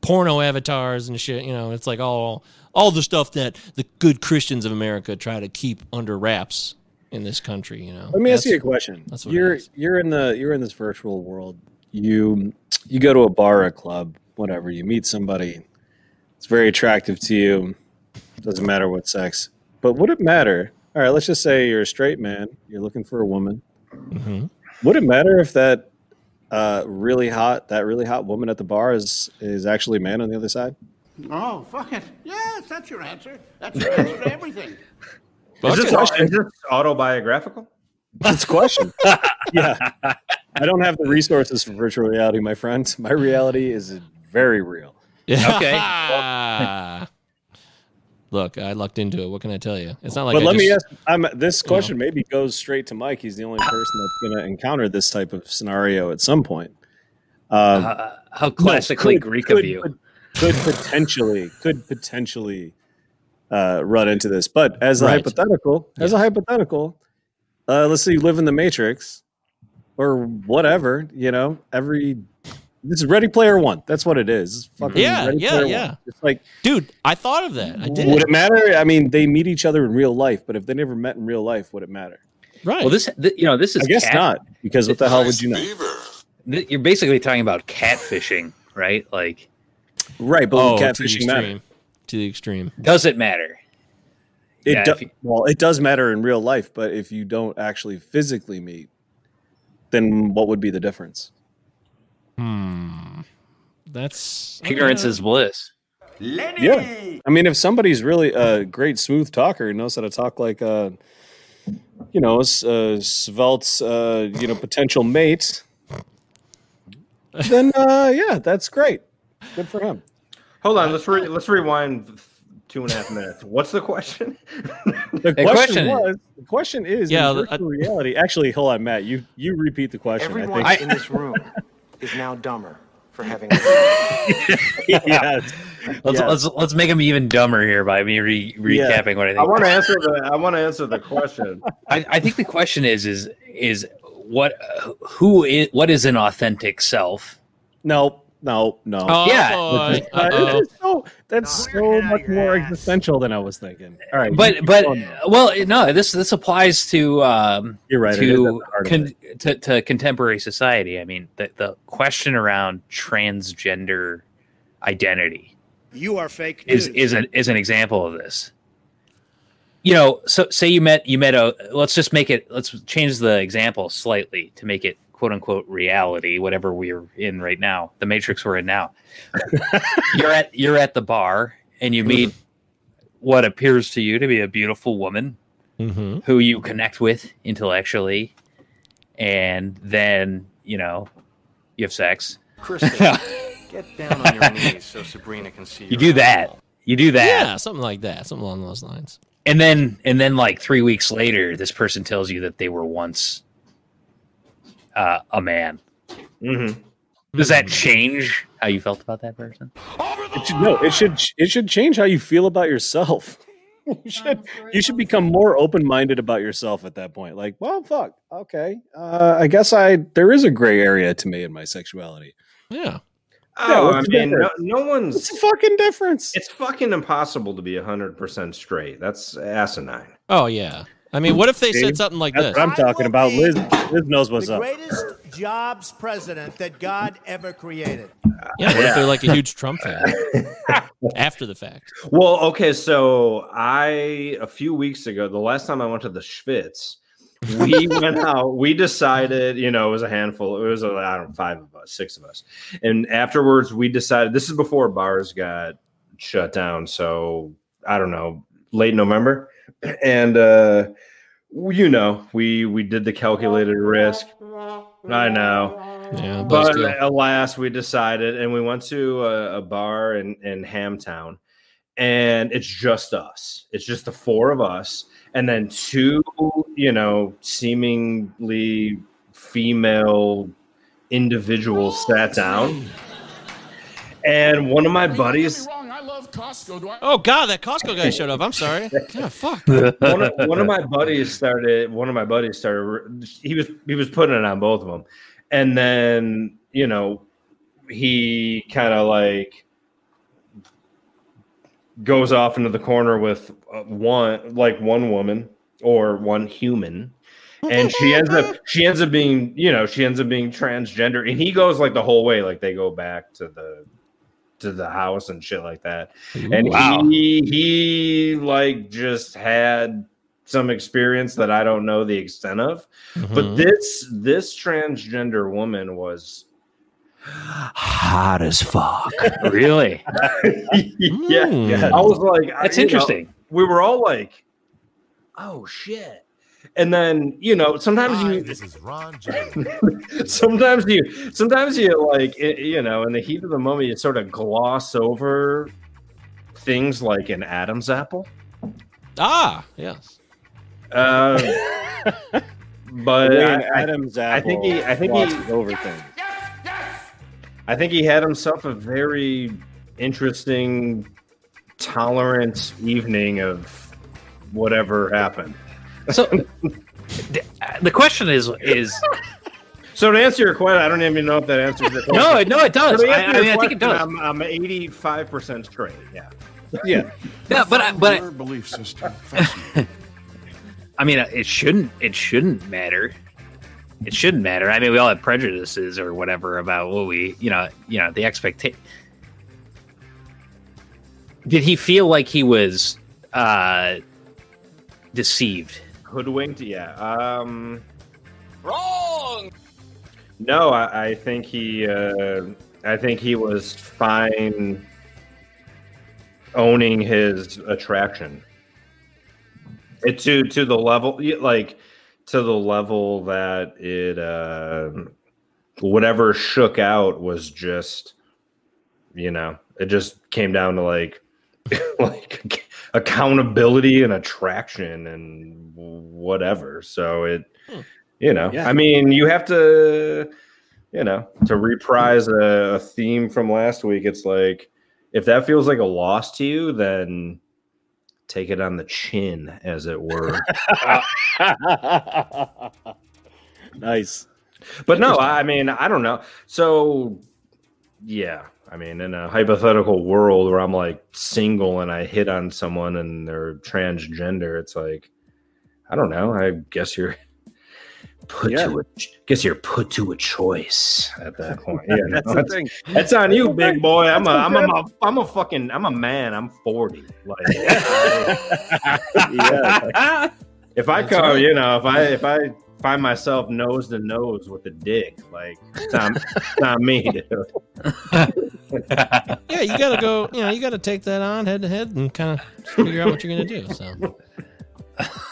porno avatars and shit. You know, it's like all all the stuff that the good Christians of America try to keep under wraps in this country. You know. Let me ask you a question. that's what You're you're in the you're in this virtual world. You you go to a bar a club, whatever. You meet somebody. It's very attractive to you. Doesn't matter what sex. But would it matter? All right, let's just say you're a straight man. You're looking for a woman. Mhm. Would it matter if that uh, really hot that really hot woman at the bar is is actually a man on the other side? Oh, fuck it. Yes, that's your answer. That's your answer to everything. [LAUGHS] Is this, is this autobiographical? That's a question. [LAUGHS] yeah. I don't have the resources for virtual reality, my friend. My reality is very real. Yeah. [LAUGHS] Okay. Look, I lucked into it. What can I tell you? It's not like. but I let me ask I'm, this question maybe goes straight to Mike. He's the only person that's going to encounter this type of scenario at some point. Um, Uh, how classically could- Greek could- of you. Could, could potentially, could potentially uh, run into this. But as a Right. hypothetical, as a hypothetical, uh, let's say you live in the Matrix or whatever, you know, every this is Ready Player One. That's what it is. It's fucking Yeah, Ready yeah, yeah. One. It's like, dude, I thought of that. I did. would it matter? I mean, they meet each other in real life, but if they never met in real life, would it matter? right. Well, this th- you know this is I guess cat- not, because what the hell would you know? You're basically talking about catfishing, right? Like, Right, but oh, would to the catfishing matter? extreme. To the extreme. does it matter? It Yeah, do- you- well, it does matter in real life, but if you don't actually physically meet, then what would be the difference? Hmm. That's Ignorance uh, is bliss. Yeah, I mean, if somebody's really a great smooth talker and knows how to talk like a, you know, s- uh, svelte, uh, you know, potential mate, [LAUGHS] then uh, yeah, that's great. Good for him. Hold on, uh, let's re- let's rewind two and a half minutes. What's the question? [LAUGHS] The The question, question- was, the question is, Yeah, in I- uh, reality. Actually, hold on, Matt. You you repeat the question. I Everyone think. in this room is now dumber for having. [LAUGHS] yes. Let's Yes. let's let's make him even dumber here by me re- recapping what I think. I want to answer the. I want to answer the question. I, I think the question is is is what who is what is an authentic self? No, no, no. Oh, Yeah. boy. Uh, Uh-oh. so, that's so much more existential than I was thinking. All right, But but well no this this applies to um you're right. it is at to, the heart of con- to to contemporary society. I mean the the question around transgender identity You are fake is news. is an is an example of this. You know, so say you met you met a let's just make it let's change the example slightly to make it quote unquote reality, whatever we're in right now, the matrix we're in now. [LAUGHS] you're at you're at the bar and you meet what appears to you to be a beautiful woman Mm-hmm. who you connect with intellectually, and then you know you have sex. Kristen, [LAUGHS] get down on your knees so Sabrina can see You do that. You do that. Yeah, something like that. Something along those lines. and then and then like three weeks later this person tells you that they were once uh, a man Mm-hmm. does that change how you felt about that person It should, no, it should it should change how you feel about yourself. [LAUGHS] you should you should become more open minded about yourself at that point. Like, well, fuck, okay, uh, I guess I there is a gray area to me in my sexuality. Yeah. Oh, I mean, no, no one's. What's the fucking difference? It's fucking impossible to be hundred percent straight. That's asinine. Oh yeah. I mean, what if they said something like That's this? what I'm talking about. Liz, Liz knows what's the up. greatest jobs president that God ever created. Yeah. What if they're like a huge Trump fan [LAUGHS] after the fact? Well, okay, so I a few weeks ago, the last time I went to the Schwitz, we [LAUGHS] went out. We decided, you know, it was a handful. It was, I don't know, five of us, six of us, and afterwards we decided. This is before bars got shut down, so I don't know, late November, and uh you know, we we did the calculated risk. I know. Yeah. But buzzkill. alas, we decided, and we went to a, a bar in, in Hamtown, and it's just us. It's just the four of us, and then two, you know, seemingly female individuals sat down, and one of my buddies. Wrong. I love Costco. Do I? Oh God, that Costco guy showed up. I'm sorry. [LAUGHS] God, fuck. one, of, one of [LAUGHS] my buddies started one of my buddies started he was he was putting it on both of them and then you know he kind of like goes off into the corner with uh, one like one woman or one human and she ends up [LAUGHS] she ends up being you know she ends up being transgender and he goes like the whole way like they go back to the to the house and shit like that and Wow. he he like just had some experience that I don't know the extent of. But Mhm. this this transgender woman was hot as fuck. really [LAUGHS] yeah, Mm. I was like, I- that's know, interesting we were all like, "Oh shit!" And then you know, sometimes Hi, you this is Ron [LAUGHS] sometimes you sometimes you like it, you know in the heat of the moment you sort of gloss over things like an adam's apple Ah, yes. uh, [LAUGHS] but Wayne I, I- Adams I think he- I think he- glosses over things. Yes, yes! I think he had himself a very interesting tolerant evening of whatever happened so [LAUGHS] the, the question is is so to answer your question i don't even know if that answers it no no it does So I, I your mean i think it does I'm, I'm 85% straight yeah Yeah, yeah but I, but Your belief system. [LAUGHS] I mean, it shouldn't. It shouldn't matter. It shouldn't matter. I mean, we all have prejudices or whatever about what we, you know, you know, the expectation. Did he feel like he was uh deceived? Hoodwinked? Yeah um wrong! no i, I think he uh i think he was fine owning his attraction. It to to the level like to the level that it uh whatever shook out was just you know it just came down to like [LAUGHS] like accountability and attraction and whatever so it Hmm. you know Yeah. i mean you have to you know, to reprise a, a theme from last week, it's like if that feels like a loss to you, then take it on the chin, as it were. [LAUGHS] nice. But no, I mean, I don't know. So, yeah, I mean, in a hypothetical world where I'm like single and I hit on someone and they're transgender, it's like, I don't know. I guess you're [LAUGHS] put Yeah. to a, guess you're put to a choice at that [LAUGHS] point. Yeah, That's the that's, that's on you, big boy. I'm a, I'm a, I'm a fucking, I'm a man. I'm 40. Like, [LAUGHS] yeah. if I That's come, right. you know, if I if I find myself nose to nose with a dick, like it's not, it's not me, dude. [LAUGHS] Yeah, you gotta go. You know, you gotta take that on head to head and kind of figure out what you're gonna do. So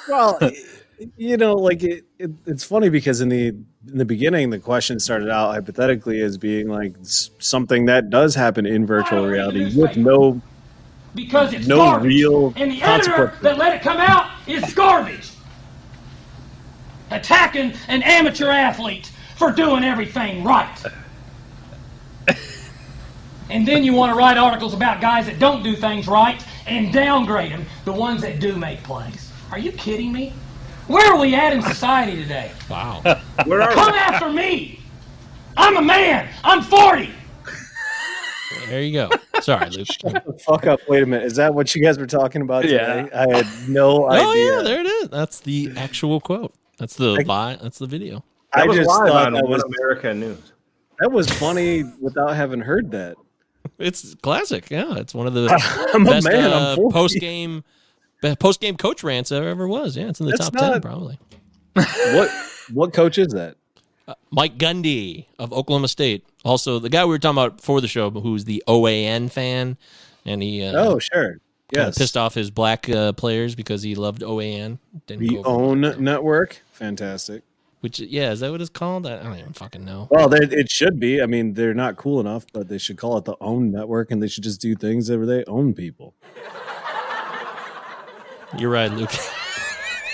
well, you know, like it, it, it's funny because in the in the beginning, the question started out hypothetically as being like something that does happen in virtual reality with no because it's no garbage. real and the editor that let it come out is garbage. Attacking an amateur athlete for doing everything right. [LAUGHS] and then you want to write articles about guys that don't do things right and downgrade them, the ones that do make plays. Are you kidding me? Where are we at in society today? wow. [LAUGHS] Where are Come after me. I'm a man. I'm 40. There you go. Sorry, Luke. [LAUGHS] fuck up. Wait a minute, is that what you guys were talking about? Yeah. I had no idea. Oh yeah, there it is. That's the actual quote. That's the li- That's the video. That I was just thought on that was America News. that was funny without having heard that. [LAUGHS] It's classic. Yeah, it's one of the [LAUGHS] I'm best man. uh, I'm post game post game coach rants there ever was. Yeah, it's in the That's top ten probably. [LAUGHS] what what coach is that? Mike Gundy of Oklahoma State. Also, the guy we were talking about before the show, who's the OAN fan, and he uh, oh, sure. Kinda Yes. pissed off his black uh, players because he loved OAN. Didn't The go over- own network. Fantastic. which yeah, is that what it's called? I I don't even fucking know. Well, it should be. I mean, they're not cool enough, but they should call it the own network, and they should just do things that they own people. You're right, Luke.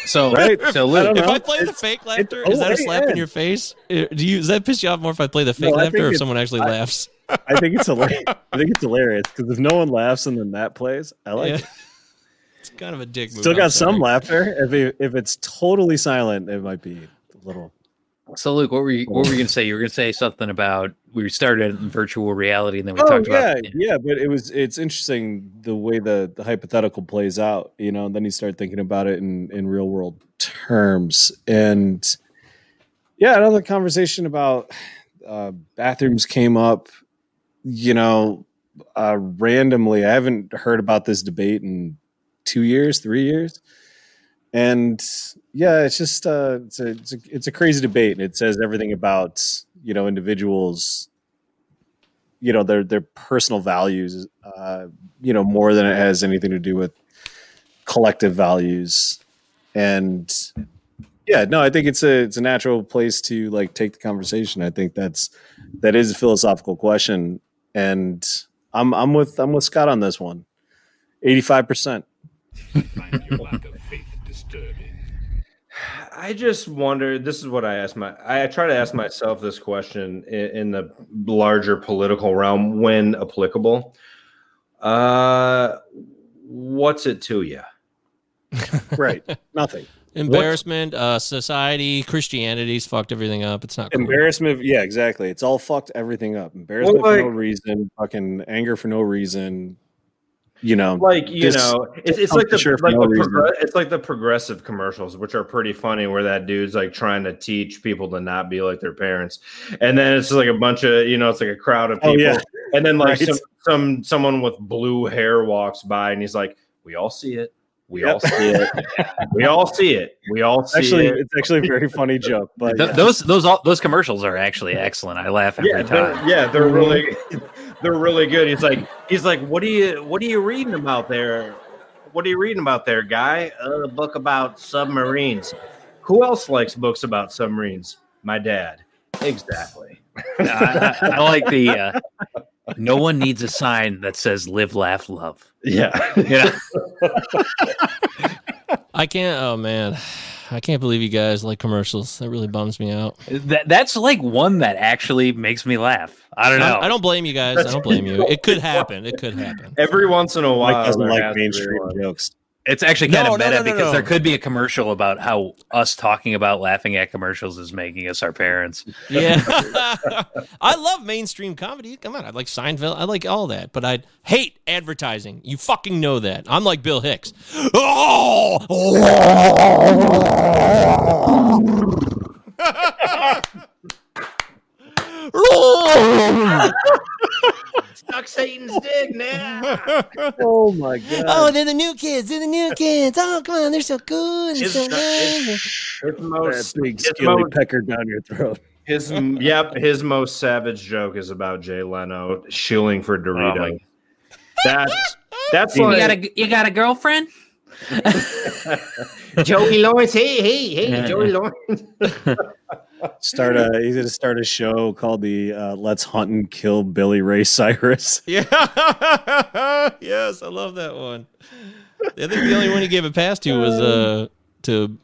So, [LAUGHS] Right? so Luke, don't if. I play the fake laughter, is that a slap in your face? Uh, Do you does that piss you off more if I play the fake No, laughter or if someone actually I- laughs? I think it's hilarious. I think it's hilarious because if no one laughs and then that plays, I like Yeah. it. It's kind of a dick move. Still I'm got sorry. some laughter. If it, if it's totally silent, it might be a little. so Luke, what were you what were you gonna say? You were gonna say something about we started in virtual reality, and then we oh talked yeah, about yeah, yeah. But it was it's interesting the way the the hypothetical plays out. You know, and then you start thinking about it in in real world terms, and yeah, another conversation about uh, bathrooms came up. You know, uh, randomly. I haven't heard about this debate in two years, three years, and yeah, it's just uh, it's a, it's a it's a crazy debate, and it says everything about you know individuals you know their their personal values uh you know more than it has anything to do with collective values. And yeah no i think it's a it's a natural place to like take the conversation. I think that's that is a philosophical question and i'm i'm with i'm with scott on this one 85% I just wonder. This is what I ask my. I try to ask myself this question in, in the larger political realm when applicable. Uh, what's it to you? [LAUGHS] right nothing Embarrassment, uh, society, Christianity's fucked everything up. It's not cool. embarrassment yeah exactly it's all fucked everything up embarrassment Well, for no reason fucking anger for no reason you know Like you dis- know, it's, it's like the discomfiture for like no the reason. progr- it's like the progressive commercials, which are pretty funny, where that dude's like trying to teach people to not be like their parents, and then it's just like a bunch of you know, it's like a crowd of Oh, people, yeah. and then like Right. some some someone with blue hair walks by, and he's like, "We all see it." We all see it. We all see it. We all see actually it. it's actually a very funny [LAUGHS] joke but Th- yeah. those those all, those commercials are actually excellent. I laugh every Yeah, time. they're, yeah, they're really, they're really good. He's like, he's like, what are you, what are you reading about there? What are you reading about there, guy? Uh, a book about submarines. Who else likes books about submarines? My dad. Exactly. I, I, I like the. Uh, [LAUGHS] no one needs a sign that says "Live, Laugh, Love." Yeah. Yeah. [LAUGHS] I can't. Oh man, I can't believe you guys like commercials. That really bums me out. That that's like one that actually makes me laugh. I don't know. I, I don't blame you guys. I don't blame you. It could happen. It could happen. Every once in a while, Mike doesn't like has to be mainstream jokes. It's actually kind No, of meta no, no, because no. there could be a commercial about how us talking about laughing at commercials is making us our parents. Yeah. [LAUGHS] [LAUGHS] I love mainstream comedy. Come on. I like Seinfeld. I like all that. But I hate advertising. You fucking know that. I'm like Bill Hicks. Oh! [LAUGHS] Suck Satan's dick now. Oh my god! Oh, they're the new kids. They're the new kids. Oh, come on. They're so cool. and His, so his, his that most, big his, skilly most, pecker down your throat. his yep, his most savage joke is about Jay Leno shilling for oh Dorito. that's that's you like you got a girlfriend? [LAUGHS] Joey Lawrence. Hey, hey, hey, Joey Lawrence. [LAUGHS] Start a. He's gonna start a show called the uh, "Let's Hunt and Kill Billy Ray [LAUGHS] Cyrus." [LAUGHS] Yeah. [LAUGHS] yes, I love that one. I think the only one he gave a pass to was uh to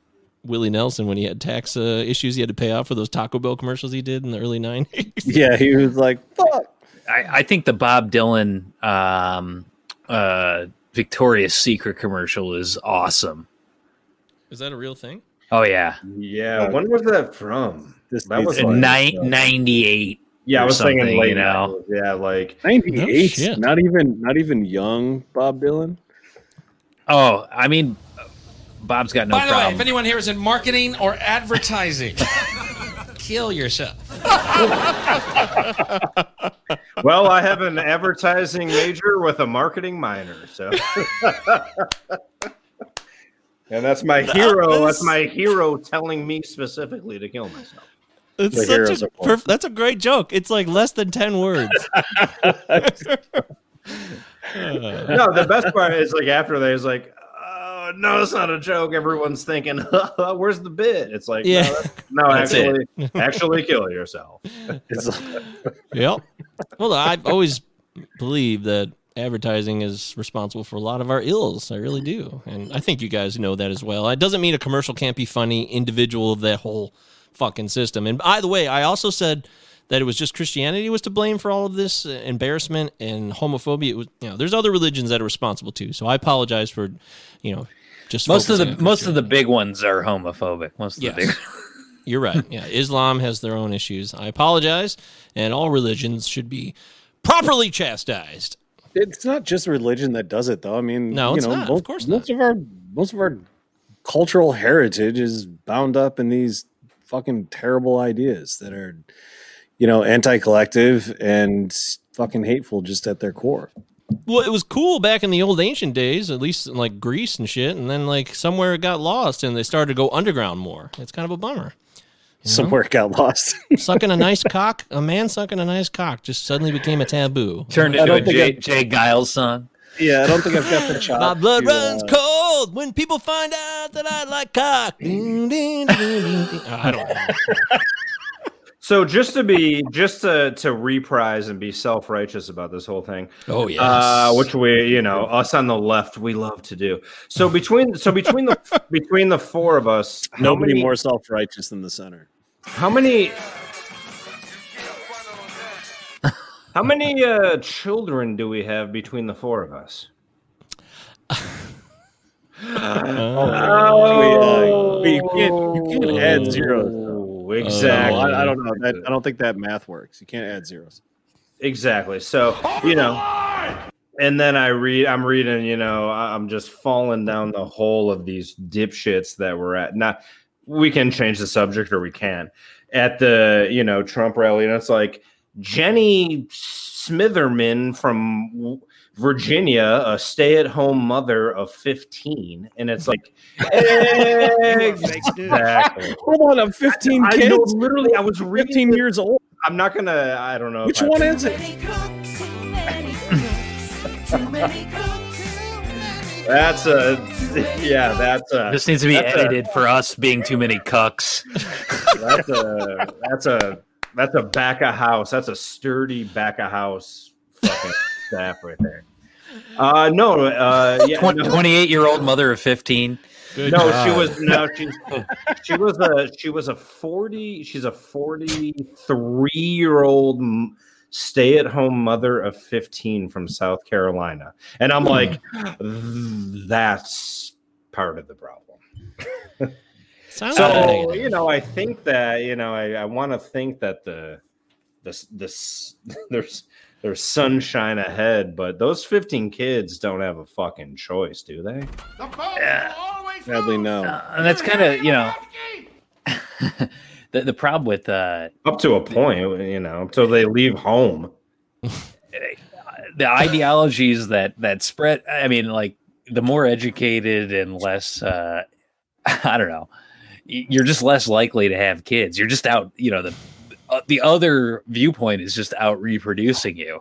Willie Nelson when he had tax uh, issues he had to pay off for those Taco Bell commercials he did in the early 90s. Yeah, he was like, "Fuck." I, I think the Bob Dylan um, uh, Victoria's Secret commercial is awesome. Is that a real thing? Oh yeah, Yeah, when was that from? This That was like- Nine, uh, 98. Yeah, I was thinking late you know. Yeah, like Ninety-eight. shit. not even. Not even young Bob Dylan. Oh, I mean, Bob's got no By the way, problem. if anyone here is in marketing or advertising, [LAUGHS] kill yourself. [LAUGHS] well, I have an advertising major with a marketing minor, so [LAUGHS] and that's my hero. That's my hero telling me specifically to kill myself. It's The such a perf- that's a great joke. It's like less than 10 words. [LAUGHS] [LAUGHS] No, the best part is like after that, is like, oh no, it's not a joke. Everyone's thinking, [LAUGHS] where's the bit? It's like, Yeah. no, no, That's actually, actually kill yourself. It's yep. Well, I've always believed that advertising is responsible for a lot of our ills. I really do. And I think you guys know that as well. It doesn't mean a commercial can't be funny, individual of that whole fucking system. And by the way, I also said that it was just Christianity was to blame for all of this uh, embarrassment and homophobia. It was, you know, there's other religions that are responsible too. So I apologize for, you know, just most of the most of the big ones are homophobic. Most of Yes. the big. [LAUGHS] You're right. Yeah, Islam has their own issues. I apologize, and all religions should be properly chastised. It's not just religion that does it, though. I mean, No, you it's know, not. Of most, course most of our most of our cultural heritage is bound up in these fucking terrible ideas that are, you know, anti-collective and fucking hateful just at their core. Well, it was cool back in the old ancient days, at least in like Greece and shit, and then like somewhere it got lost and they started to go underground more. It's kind of a bummer. You know? Somewhere it got lost. [LAUGHS] sucking a nice cock, a man sucking a nice cock just suddenly became a taboo. Turned into a Jay, I- J. Geils song. yeah, I don't think I've got the [LAUGHS] chops. My blood to, runs uh, cold when people find out that I like cock. Ding, ding, ding, ding, ding. [LAUGHS] I don't know. So just to be just to to reprise and be self righteous about this whole thing. Oh, yes. uh, which we you know us on the left we love to do. So between so between the between the four of us, Nobody many, more self-righteous than the center. How many? How many uh, children do we have between the four of us? Oh, we, uh, we can't, you can't add zeros. Oh, So exactly. I, I don't know. That, I don't think that math works. You can't add zeros. Exactly. So you know, and then I read. I'm reading. You know, I- I'm just falling down the hole of these dipshits that we're at. Now we can change the subject, or we can at the you know Trump rally, and it's like Jenny Smitherman from Virginia, a stay-at-home mother of 15, and it's like [LAUGHS] exactly. Hold on, I'm 15 I kids. know, literally, I was reading 15 years old. I'm not gonna. I don't know. if Which I- one is it? That's a [LAUGHS] yeah. That's a This needs to be that's a- edited for us being too many cucks. that's a that's a that's a back of house. That's a sturdy back of house fucking [LAUGHS] staff right there. Uh, no, uh, yeah, no. 28 year old mother of 15. no, she was no, she's she was a she was a forty. She's a forty-three year old stay at home mother of fifteen from South Carolina, and I'm like, that's part of the problem. [LAUGHS] So you know, I think that you know, I, I want to think that the this this [LAUGHS] there's there's sunshine ahead, but those 15 kids don't have a fucking choice, do they? Sadly, no. Uh, and that's kind of, you know, [LAUGHS] the, the problem with uh, Up to a point, you know, until they leave home. [LAUGHS] the ideologies that that spread i mean like the more educated and less uh [LAUGHS] i don't know you're just less likely to have kids you're just out you know the uh, the other viewpoint is just out reproducing you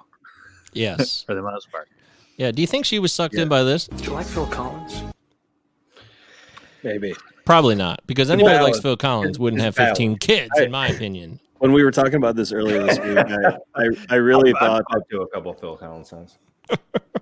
Yes. [LAUGHS] for the most part Yeah. Do you think she was sucked in by this? Do you like Phil Collins? Maybe. Probably not, because anybody valid. likes Phil Collins wouldn't have 15 valid. kids, I- in my opinion. When we were talking about this earlier this week, I, I, I really I've thought talked to a couple of Phil Collins songs.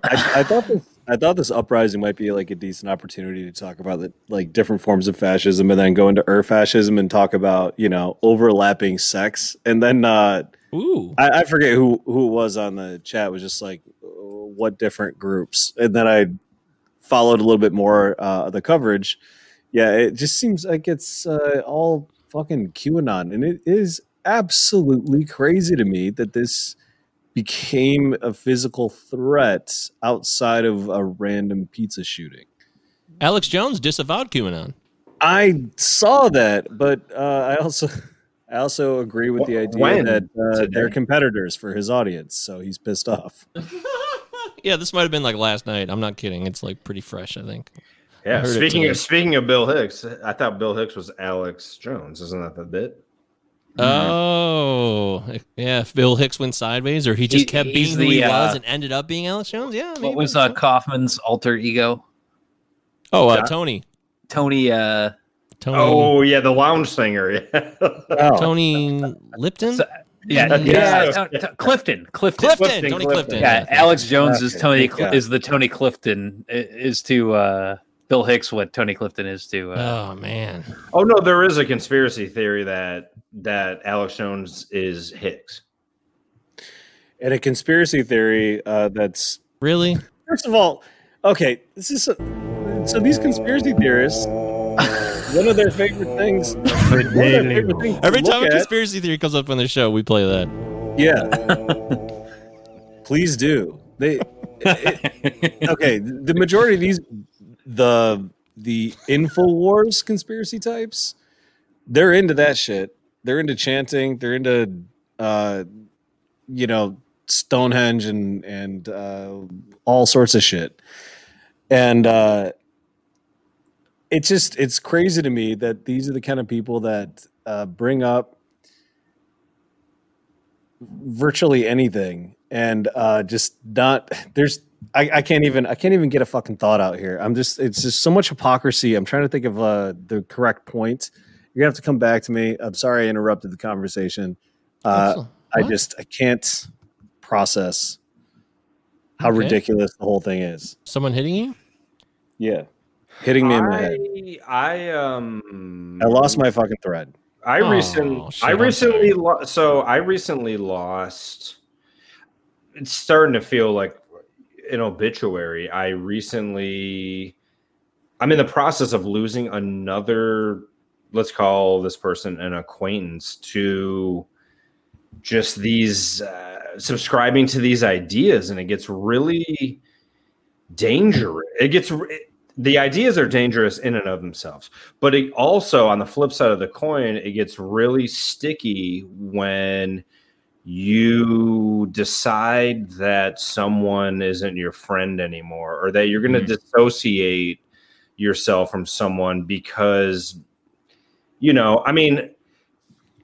I, I thought this I thought this uprising might be like a decent opportunity to talk about the like different forms of fascism and then go into ur fascism and talk about you know overlapping sex and then uh Ooh. I, I forget who who was on the chat was just like uh, what different groups and then I followed a little bit more uh the coverage yeah it just seems like it's uh, all fucking QAnon and it is absolutely crazy to me that this became a physical threat outside of a random pizza shooting. Alex Jones disavowed QAnon. I saw that, but uh, I also I also agree with the idea When? that uh, they're competitors for his audience, so he's pissed off. [LAUGHS] Yeah, this might have been like last night. I'm not kidding. It's like pretty fresh, I think. I Yeah. Speaking of speaking of Bill Hicks, I thought Bill Hicks was Alex Jones. Isn't that the bit? Oh, yeah. If Bill Hicks went sideways, or he just He- kept he's being who he the, was uh, and ended up being Alex Jones. Yeah. what was uh kaufman's alter ego Oh, uh, Tony. tony uh Tony. Oh yeah, the lounge singer. Yeah. Oh, [LAUGHS] [LAUGHS] Tony Lipton. So- yeah, That's- [LAUGHS] yeah, yeah. T- T- clifton clifton Clifton. Clifton, Tony Clifton. Clifton. yeah, Alex Jones is Tony thank Cl- is the Tony Clifton is to uh, Bill Hicks what Tony Clifton is to. Uh, Oh man. oh no, there is a conspiracy theory that that Alex Jones is Hicks. and a conspiracy theory uh, that's Really? first of all, okay, this is so these conspiracy theorists. One of their favorite things. [LAUGHS] their favorite things Every time look a at- conspiracy theory comes up on the show, we play that. Yeah. [LAUGHS] Please do. They it- okay, the majority of these the the InfoWars conspiracy types, they're into that shit. They're into chanting, they're into uh you know, Stonehenge and and uh all sorts of shit. And uh it's just it's crazy to me that these are the kind of people that uh bring up virtually anything and uh just not there's I, I can't even I can't even get a fucking thought out here. I'm just it's just so much hypocrisy. I'm trying to think of uh the correct point. You're gonna have to come back to me. I'm sorry I interrupted the conversation. Uh I just I can't process how Okay. ridiculous the whole thing is. Someone hitting you? Yeah. Hitting me in the head. I I um I lost my fucking thread. I Oh, recently, shit, I recently, lo- so I recently lost. It's starting to feel like an obituary. I recently, I'm in the process of losing another. Let's call this person an acquaintance to just these uh, subscribing to these ideas, and it gets really dangerous. It gets the ideas are dangerous in and of themselves, but it also on the flip side of the coin, it gets really sticky when you decide that someone isn't your friend anymore or that you're going to mm-hmm. dissociate yourself from someone because you know i mean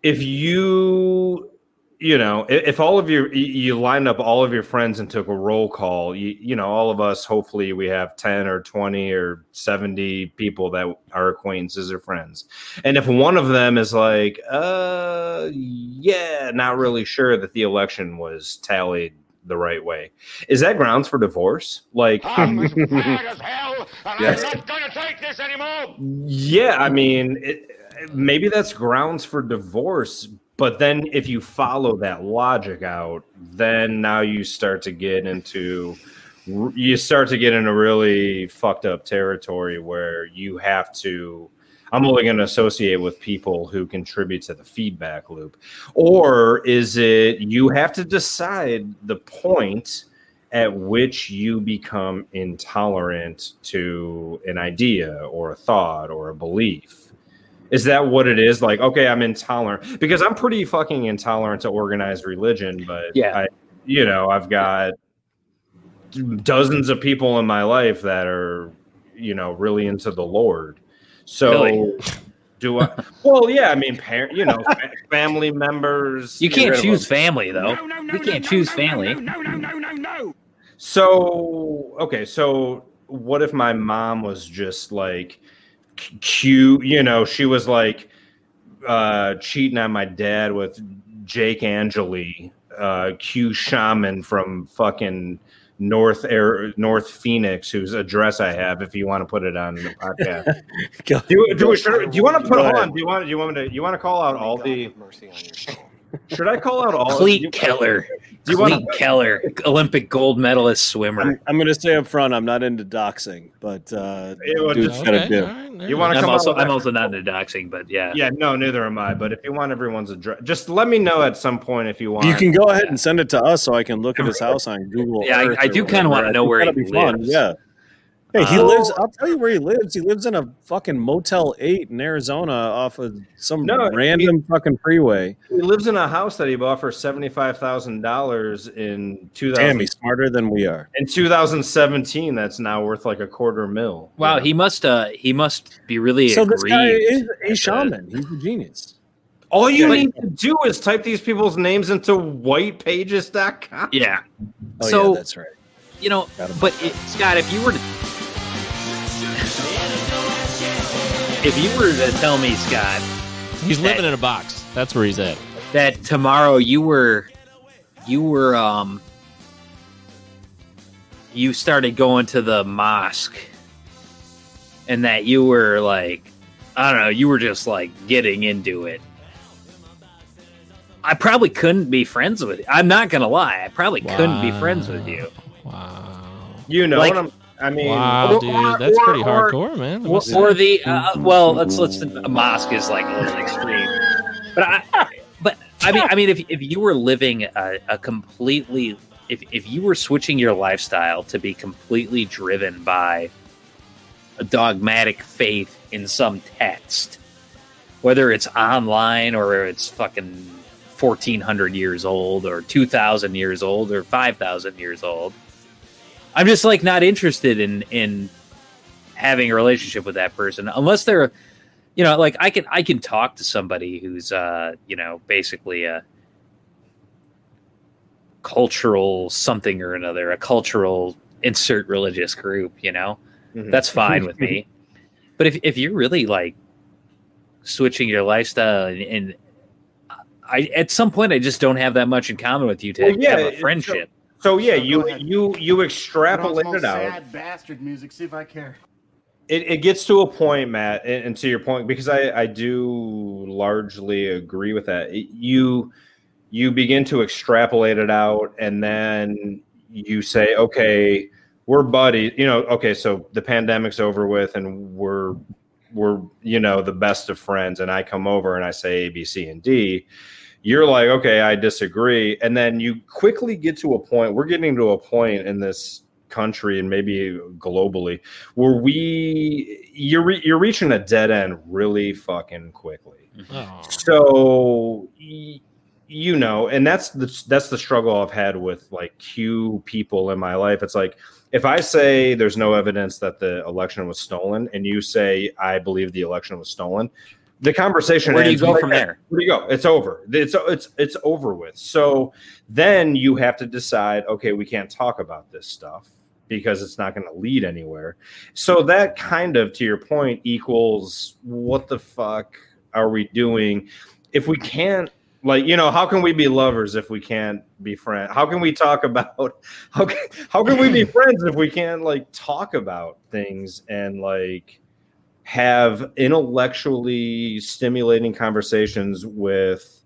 if you you know if all of your you- lined up all of your friends and took a roll call you, you know all of us hopefully we have 10 or 20 or 70 people that are acquaintances or friends and if one of them is like uh yeah not really sure that the election was tallied the right way. Is that grounds for divorce? Like, I'm as [LAUGHS] mad as hell, and Yes. I'm not gonna take this anymore. yeah, I mean, it, maybe that's grounds for divorce. But then, if you follow that logic out, then now you start to get into you start to get into really fucked up territory where you have to. I'm only going to associate with people who contribute to the feedback loop, or is it you have to decide the point at which you become intolerant to an idea or a thought or a belief. Is that what it is? Like, okay, I'm intolerant because I'm pretty fucking intolerant to organized religion, but Yeah. I, you know, I've got dozens of people in my life that are, you know, really into the Lord. So, Really? do I? Well, yeah, I mean, parent, you know, family members. You can't rid of choose them. family though. You can't choose family. No, no, no, no, no. So okay, so what if my mom was just like c- cute? You know, she was like uh, cheating on my dad with Jake Angeli, uh, Q shaman from fucking North Air North Phoenix, whose address I have. If you want to put it on the podcast, [LAUGHS] Go- do, you- do, should, do you want to put Go hold ahead. on? Do you want? Do you want me to? You want to call out all the? mercy on your [LAUGHS] Should I call out all? Klete you- Keller. Do you want Klete Keller, Olympic gold medalist swimmer. I'm, I'm going to say up front, I'm not into doxing, but uh, Yeah, dude's just- got to Okay, do. all right, there You want to I'm come also I'm also not into doxing, but yeah. Yeah, no, neither am I. But if you want everyone's address, just let me know at some point if you want. You can go ahead and send it to us so I can look at his house on Google. Yeah, I- Earth I or do kinda wanna know where he that'd be fun. lives. Yeah. Hey, he Uh, lives. I'll tell you where he [LAUGHS] lives. He lives in a fucking Motel Eight in Arizona, off of some No, random fucking freeway. He lives in a house that he bought for seventy five thousand dollars in two Damn, he's smarter than we are. in two thousand seventeen. That's now worth like a quarter mil. Wow, he must uh he must be really So this guy is at a the- shaman. He's a genius. All you Yeah, need to do is type these people's names into whitepages.com. Yeah. Oh so yeah, that's right. you know, but it, Scott, if you were to if you were to tell me, Scott, He's that- living in a box. That's where he's at. that tomorrow you were you were um you started going to the mosque and that you were like I don't know, you were just like getting into it. I probably couldn't be friends with you. I'm not gonna lie. I probably couldn't be friends with you. Wow. You know Like- what I'm I mean Wow, or- dude, that's or- pretty or- hardcore, man. That Or, or the uh, well, let's let's a mosque is like a little extreme, but I, but I mean, I mean, if if you were living a, a completely, if if you were switching your lifestyle to be completely driven by a dogmatic faith in some text, whether it's online or it's fucking fourteen hundred years old or two thousand years old or five thousand years old. I'm just like not interested in in having a relationship with that person unless they're you know like I can I can talk to somebody who's uh you know basically a cultural something or another a cultural insert religious group you know? Mhm. that's fine with me. [LAUGHS] But if if you're really like switching your lifestyle and, and I at some point I just don't have that much in common with you to Well, yeah, have a friendship So yeah, So you you you extrapolate it out. sad bastard music. See if I care. it, it gets to a point, Matt, and, and to your point, because I, I do largely agree with that. It- you you begin to extrapolate it out, and then you say, okay, we're buddies. You know, okay, so the pandemic's over with, and we're we're you know the best of friends, and I come over and I say A, B, C, and D. You're like, okay, I disagree, and then you quickly get to a point. We're getting to a point in this country and maybe globally where we you're re- you're reaching a dead end really fucking quickly. Mm-hmm. Oh. So y- you know, and that's the that's the struggle I've had with like Q people in my life. It's like if I say there's no evidence that the election was stolen, and you say I believe the election was stolen, the conversation. Where do you go from there. there? Where do you go? It's over. It's it's it's over with. So then you have to decide. Okay, we can't talk about this stuff because it's not going to lead anywhere. So that kind of, to your point, equals what the fuck are we doing? If we can't Like, you know, how can we be lovers if we can't be friends? How can we talk about [LAUGHS] how can, how can we be [LAUGHS] friends if we can't like talk about things and like have intellectually stimulating conversations with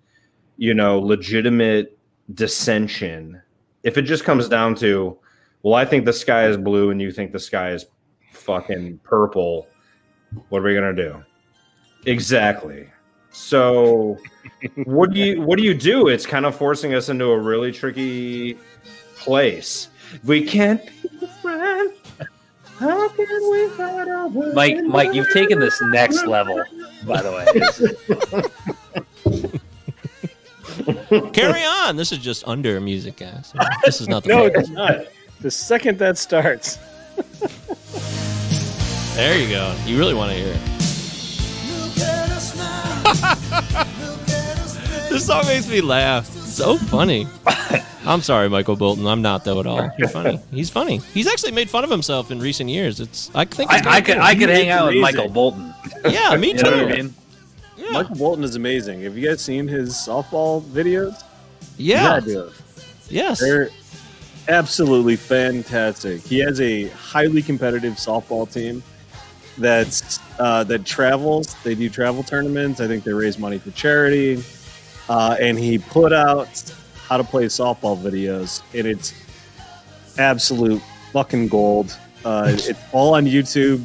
you know legitimate dissension. If it just comes down to well i think the sky is blue and you think the sky is fucking purple what are we gonna do? Exactly. So [LAUGHS] what do you what do you do? It's kind of forcing us into a really tricky place. We can't how can we find our way Mike, Mike, you've taken this next level, by the way. [LAUGHS] Carry on. This is just under music, guys. This is not the [LAUGHS] No, focus. it's not. The second that starts, There you go. You really want to hear it. [LAUGHS] this song makes me laugh. So funny. I'm sorry, Michael Bolton. I'm not though at all. You're funny. He's funny. He's actually made fun of himself in recent years. It's I think it's I, I could cool. I could hang out with. Michael Bolton. [LAUGHS] Yeah, me You know too. what I mean? Michael Bolton is amazing. Have you guys seen his softball videos? Yeah. You gotta do. Yes. They're absolutely fantastic. He has a highly competitive softball team that's uh, that travels. They do travel tournaments. I think they raise money for charity. Uh, and he put out how to play softball videos, and it's absolute fucking gold. Uh, [LAUGHS] it's all on YouTube.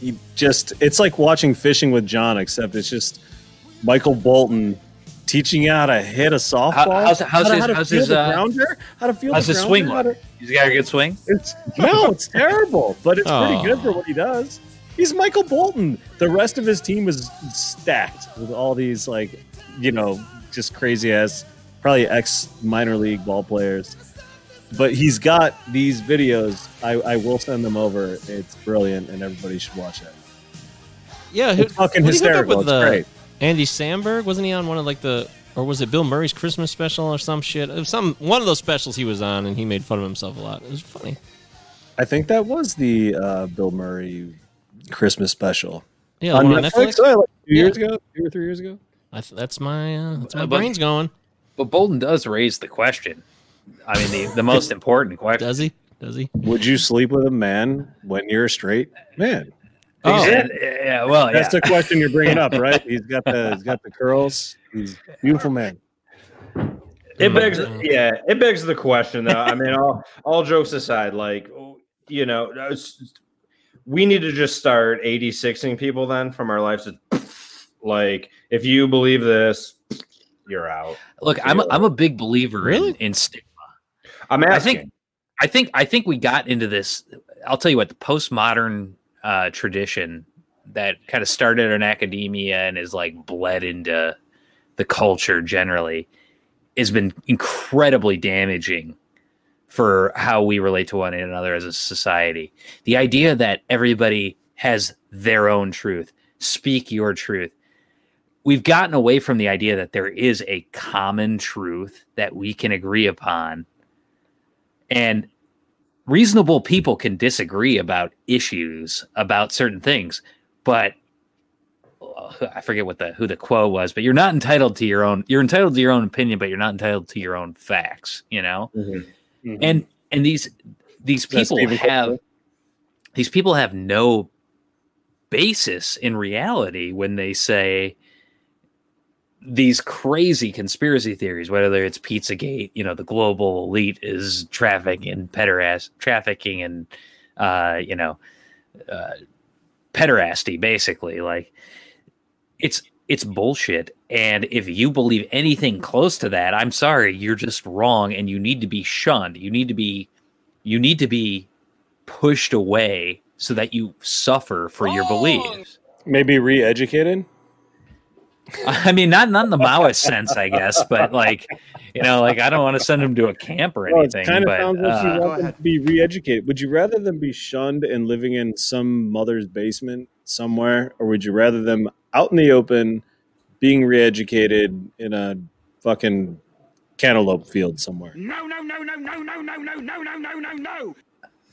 He just it's like watching fishing with John, except it's just Michael Bolton teaching you how to hit a softball. How- how's- how's how to, his- how to how's feel his, the uh, grounder, how to feel how's the his swing to- He's got a good swing. it's no, it's [LAUGHS] terrible, but it's Aw. pretty good for what he does. He's Michael Bolton. The rest of his team is stacked with all these like, you know, just crazy ass, probably ex minor league ball players. But he's got these videos. I, I will send them over. It's brilliant, and everybody should watch it. Yeah, who, It's fucking who did he hook up hysterical. With, It's uh, great. Andy Samberg wasn't he on one of like the or was it Bill Murray's Christmas special or some shit? It was some one of those specials he was on, and he made fun of himself a lot. It was funny. I think that was the uh, Bill Murray Christmas special. Yeah, on one on Netflix. Netflix? Oh, like two Yeah. years ago, two or three years ago. I th- that's my uh, that's my Uh, brain's going. But Bolton does raise the question. I mean, the, the most [LAUGHS] important question. Does he? Does he? Would you sleep with a man when you're a straight man? Oh, Is it? yeah. Well, That's yeah. the question you're bringing up, right? [LAUGHS] He's got the he's got the curls. He's a beautiful man. It begs, yeah, it begs the question. Though. I mean, all all jokes aside, like you know, we need to just start 86ing people then from our lives. Like, if you believe this, you're out. Look, I'm a, I'm a big believer in, in stigma. I'm I asking. think I think I think we got into this. I'll tell you what the postmodern uh, tradition that kind of started in academia and is like bled into the culture generally has been incredibly damaging for how we relate to one another as a society. The idea that everybody has their own truth, speak your truth. We've gotten away from the idea that there is a common truth that we can agree upon. And reasonable people can disagree about issues, about certain things, but I forget what the who the quo was, but you're not entitled to your own you're entitled to your own opinion, but you're not entitled to your own facts, you know? and and these these people have these people have no basis in reality when they say these crazy conspiracy theories whether it's pizzagate you know the global elite is trafficking and pederast trafficking and uh you know uh pederasty basically like it's it's bullshit. And if you believe anything close to that i'm sorry you're just wrong and you need to be shunned. You need to be you need to be pushed away so that you suffer for your beliefs. Maybe re-educated. I mean not not in the maoist sense i guess but like you know like i don't want to send them to a camp or Well, it anything kind of but sounds like you uh, want them to be re-educated. Would you rather them be shunned and living in some mother's basement somewhere, or would you rather them out in the open, being re-educated in a fucking cantaloupe field somewhere? No, no, no, no, no, no, no, no, no, no, no, no, no.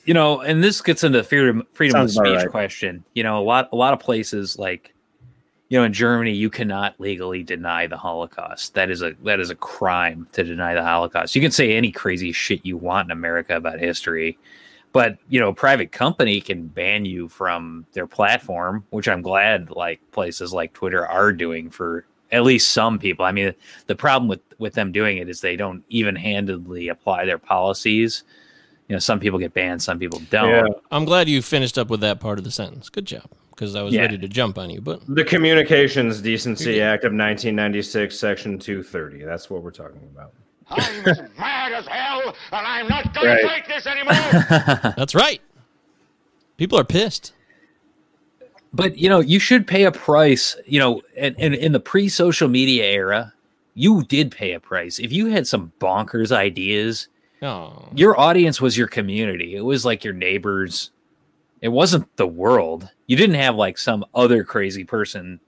you know, and this gets into freedom freedom Sounds of speech right. question. You know, a lot a lot of places like you know, in Germany, you cannot legally deny the Holocaust. That is a that is a crime to deny the Holocaust. You can say any crazy shit you want in America about history, but you know, a private company can ban you from their platform, which I'm glad like places like Twitter are doing for at least some people. I mean, the problem with with them doing it is they don't even handedly apply their policies. You know, some people get banned, some people don't. Yeah. I'm glad you finished up with that part of the sentence. Good job, because I was Yeah. ready to jump on you, but The Communications Decency [CLEARS THROAT] Act of 1996, Section 230. That's what we're talking about. I'm as [LAUGHS] mad as hell, and I'm not going Right. to take this anymore. [LAUGHS] that's right. People are pissed. but you know you should pay a price you know and, and in the pre-social media era you did pay a price if you had some bonkers ideas Oh, your audience was your community it was like your neighbors it wasn't the world. You didn't have like some other crazy person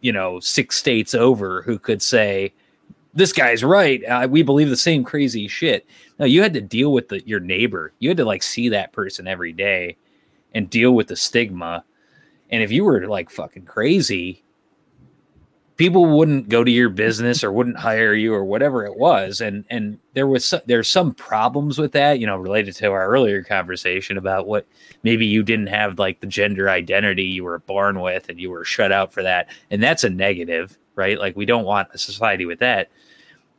you know six states over who could say this guy's right. Uh, we believe the same crazy shit. No you had to deal with the, your neighbor. You had to like see that person every day and deal with the stigma. And if you were like fucking crazy, people wouldn't go to your business or wouldn't hire you or whatever it was. And and there was some, there's some problems with that, you know, related to our earlier conversation about what maybe you didn't have like the gender identity you were born with and you were shut out for that. And that's a negative, right? Like we don't want a society with that.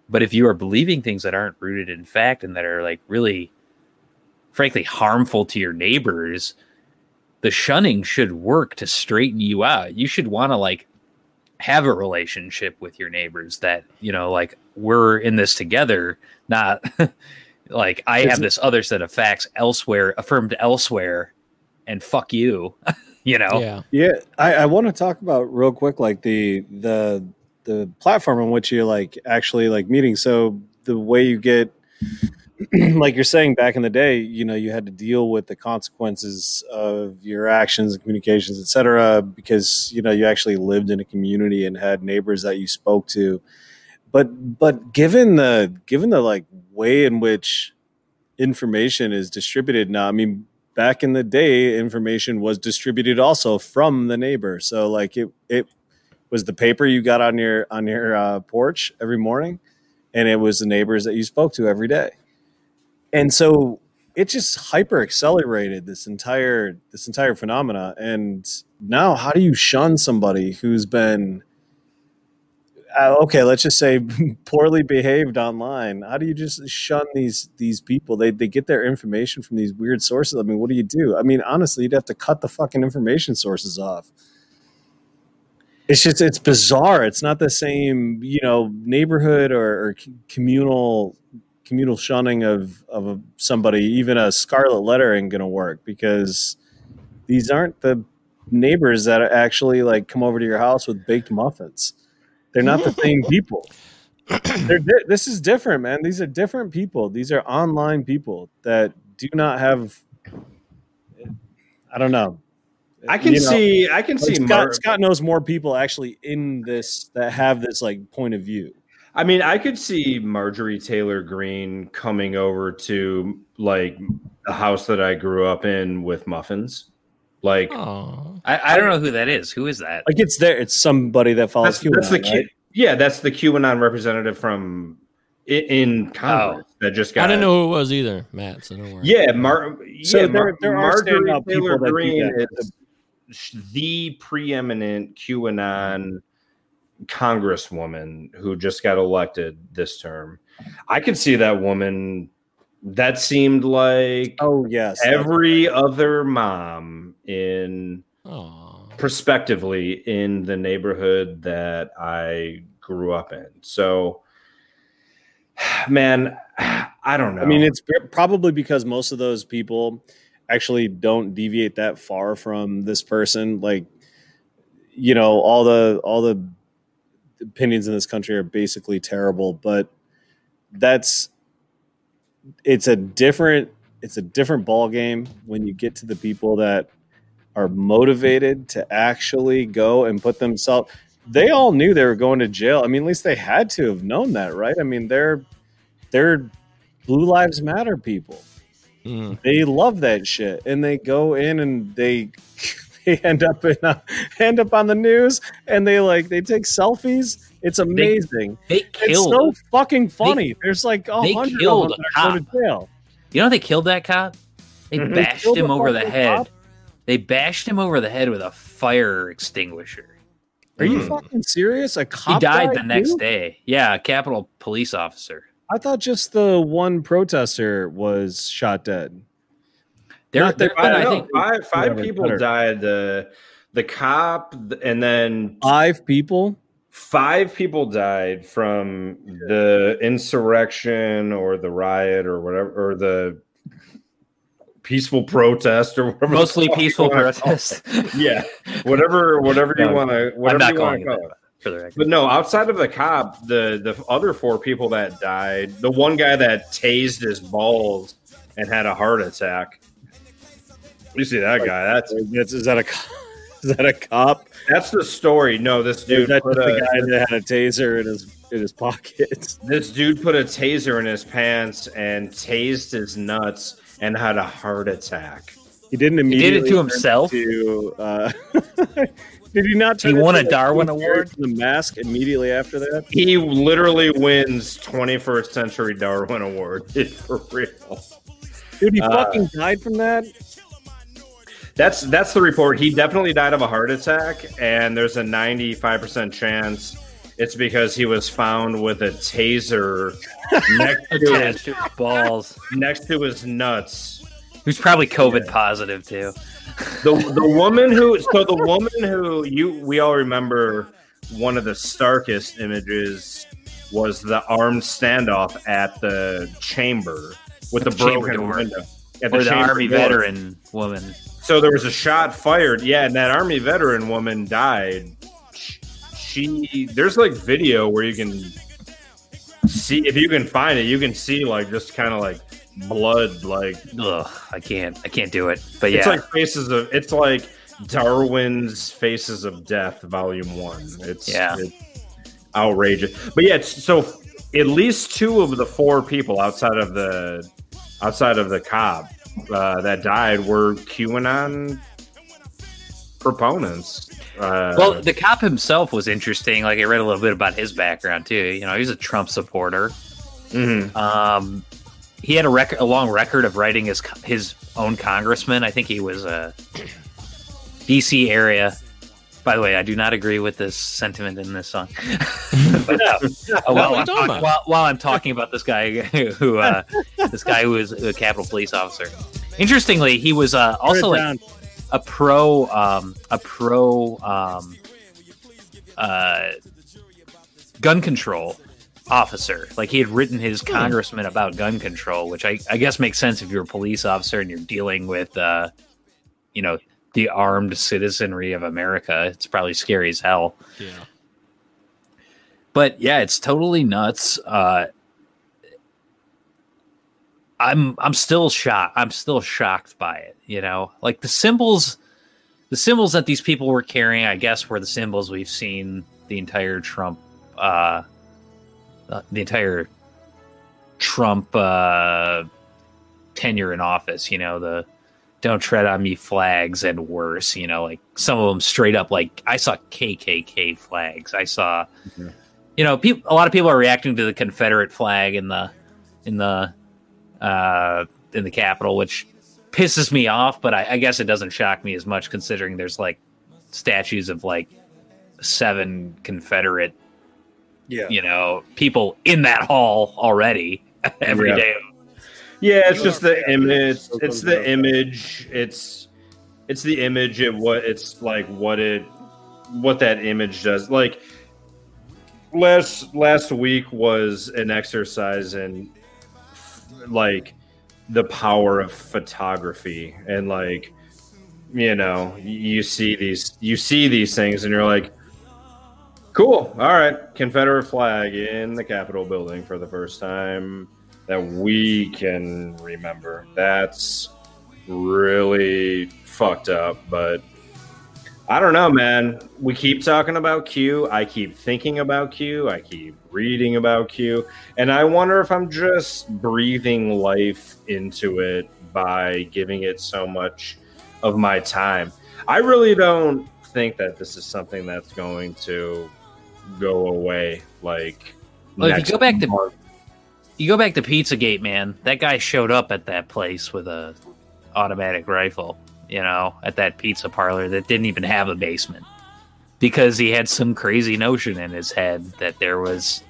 But if you are believing things that aren't rooted in fact and that are like really frankly harmful to your neighbors, the shunning should work to straighten you out. You should want to like have a relationship with your neighbors that, you know, like we're in this together, not [LAUGHS] like I have this other set of facts elsewhere, affirmed elsewhere, and fuck you. [LAUGHS] you know? Yeah. Yeah, I, I want to talk about real quick, like the the the platform on which you're like actually like meeting. So the way you get, [CLEARS THROAT] like you're saying back in the day, you know, you had to deal with the consequences of your actions and communications, et cetera, because you know you actually lived in a community and had neighbors that you spoke to. But but given the given the like way in which information is distributed now, I mean, back in the day, information was distributed also from the neighbor. So like it it was the paper you got on your on your uh, porch every morning, and it was the neighbors that you spoke to every day. And so it just hyper accelerated this entire this entire phenomena. And now, how do you shun somebody who's been uh, okay, let's just say [LAUGHS] poorly behaved online. How do you just shun these these people? They they get their information from these weird sources. I mean, what do you do? I mean, honestly, you'd have to cut the fucking information sources off. It's just it's bizarre. It's not the same, you know, neighborhood or, or communal communal shunning of of a, somebody. Even a scarlet letter ain't gonna work because these aren't the neighbors that actually like come over to your house with baked muffins. They're not the same [LAUGHS] people. They're di- this is different, man. These are different people. These are online people that do not have. I don't know. I can You know, see. I can like see. Scott, Scott knows more people actually in this that have this like point of view. I mean, I could see Marjorie Taylor Greene coming over to like the house that I grew up in with muffins. Like, Oh, I, I don't know who that is. Who is that? Like it's there. It's somebody that follows. that's, that's the QAnon, Q, right? yeah, that's the QAnon representative from i- in Congress oh. that just got. I didn't know who it was either, Matt. So don't worry. Yeah, Mar- So yeah, there- Mar- there are Marjorie Taylor that do Greene that. is sh- the preeminent QAnon congresswoman who just got elected this term. I could see that woman. That seemed like Oh yes, every other mom in Oh, prospectively in the neighborhood that I grew up in. So, [SIGHS] man, [SIGHS] I don't know. I mean, it's probably because most of those people actually don't deviate that far from this person. Like, you know, all the all the opinions in this country are basically terrible, but that's it's a different it's a different ball game when you get to the people that are motivated to actually go and put themselves they all knew they were going to jail. I mean, at least they had to have known that, right? I mean, they're they're blue lives matter people Mm. they love that shit and they go in and they they end up in a, [LAUGHS] end up on the news and they like they take selfies. It's amazing. They it's killed. so fucking funny. There's like a they hundred killed of them a that are to jail. You know they killed that cop? They Mhm. Bashed killed him over the head. cop? They bashed him over the head with a fire extinguisher. Are you fucking serious? A cop He cop died the next too? day. Yeah, a Capitol police officer. I thought just the one protester was shot dead. There, Not there that- been, I I think, five five people better. died. The the cop and then Five people. five people died from the insurrection or the riot or whatever or the peaceful protest or whatever. mostly peaceful wanna call it. protest. [LAUGHS] Yeah, whatever whatever you want to I'm whatever not you want to call it. that, for the record. But no, outside of the cop, the the other four people that died, the one guy that tased his balls and had a heart attack. You see that guy? That's That's, is that a [LAUGHS] is that a cop? that's the story. No, this Dude, dude that's put just the a, guy that had a taser in his in his pocket. [LAUGHS] this dude put a taser in his pants and tased his nuts and had a heart attack. He didn't immediately. He did it to himself? To, uh, [LAUGHS] did he not? He won a Darwin Award? The mask immediately after that. He literally wins 21st century Darwin Award for real. Dude, he Uh, fucking died from that. That's that's the report. He definitely died of a heart attack, and there's a 95% chance it's because he was found with a taser [LAUGHS] next to his, to balls. next to his nuts. Who's probably COVID positive too. The the [LAUGHS] woman who so the woman who you we all remember one of the starkest images was the armed standoff at the chamber with the, the broken door. window. At Or the army door. veteran woman. So there was a shot fired. Yeah, and that army veteran woman died. She there's like video where you can see if you can find it, you can see like just kind of like blood like Ugh, I can't. I can't do it. But yeah, it's like faces of it's like Darwin's Faces of Death Volume 1. It's Yeah. it's outrageous. But yeah, it's, so at least two of the four people outside of the outside of the cop uh, that died were QAnon proponents. Uh, Well, the cop himself was interesting. Like I read a little bit about his background too. You know, he's a Trump supporter. mhm. Um, he had a record, a long record of writing his his own congressman. I think he was a DC area. By the way, I do not agree with this sentiment in this song. [LAUGHS] but, uh, while, I'm talking talk- about? while, while I'm talking about this guy [LAUGHS] who uh, this guy who is a Capitol Police officer. Interestingly, he was uh, also Turn like a pro um, a pro um, uh, gun control officer. Like he had written his congressman about gun control, which I, I guess makes sense if you're a police officer and you're dealing with uh, you know the armed citizenry of America. It's probably scary as hell. Yeah. But yeah, it's totally nuts. Uh, I'm I'm still shocked. I'm still shocked by it. You know, like the symbols, the symbols that these people were carrying. I guess were the symbols we've seen the entire Trump, uh, uh, the entire Trump uh, tenure in office. You know, the "Don't tread on me" flags and worse. You know, like some of them straight up. Like I saw KKK flags. I saw you know, people. A lot of people are reacting to the Confederate flag in the in the uh, in the Capitol, which pisses me off. But I, I guess it doesn't shock me as much considering there's like statues of like seven Confederate, Yeah. you know, people in that hall already [LAUGHS] every Yeah. day. Yeah, it's just the image. so It's the image. It's it's the image of what it's like. What it what that image does. Like last last week was an exercise in like the power of photography and like you know you see these you see these things and you're like cool all right confederate flag in the capitol building for the first time that we can remember. That's really fucked up but i don't know man. We keep talking about q. I keep thinking about q. I keep reading about q. And i wonder if i'm just breathing life into it by giving it so much of my time. I really don't think that this is something that's going to go away. Like, Well, if you go back to month. You go back to Pizzagate, man, that guy showed up at that place with a automatic rifle, you know, at that pizza parlor that didn't even have a basement because he had some crazy notion in his head that there was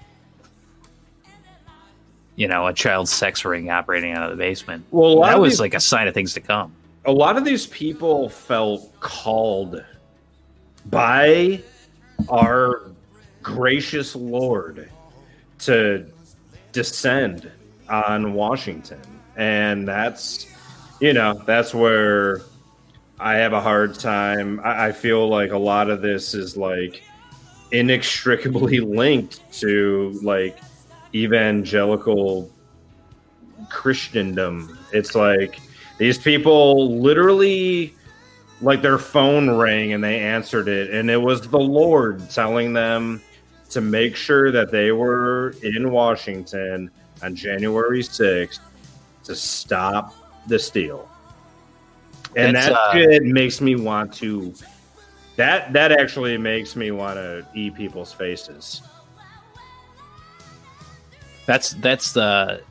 you know, a child sex ring operating out of the basement. Well, that was these- like a sign of things to come. a lot of these people felt called by our gracious Lord to descend on Washington. And that's, you know, that's where I have a hard time. I, I feel like a lot of this is like inextricably [LAUGHS] linked to like evangelical Christendom. It's like these people literally like their phone rang and they answered it and it was the Lord telling them to make sure that they were in Washington on January 6th to stop the steal. And That's, that uh, shit makes me want to that that actually makes me want to eat people's faces. That's that's the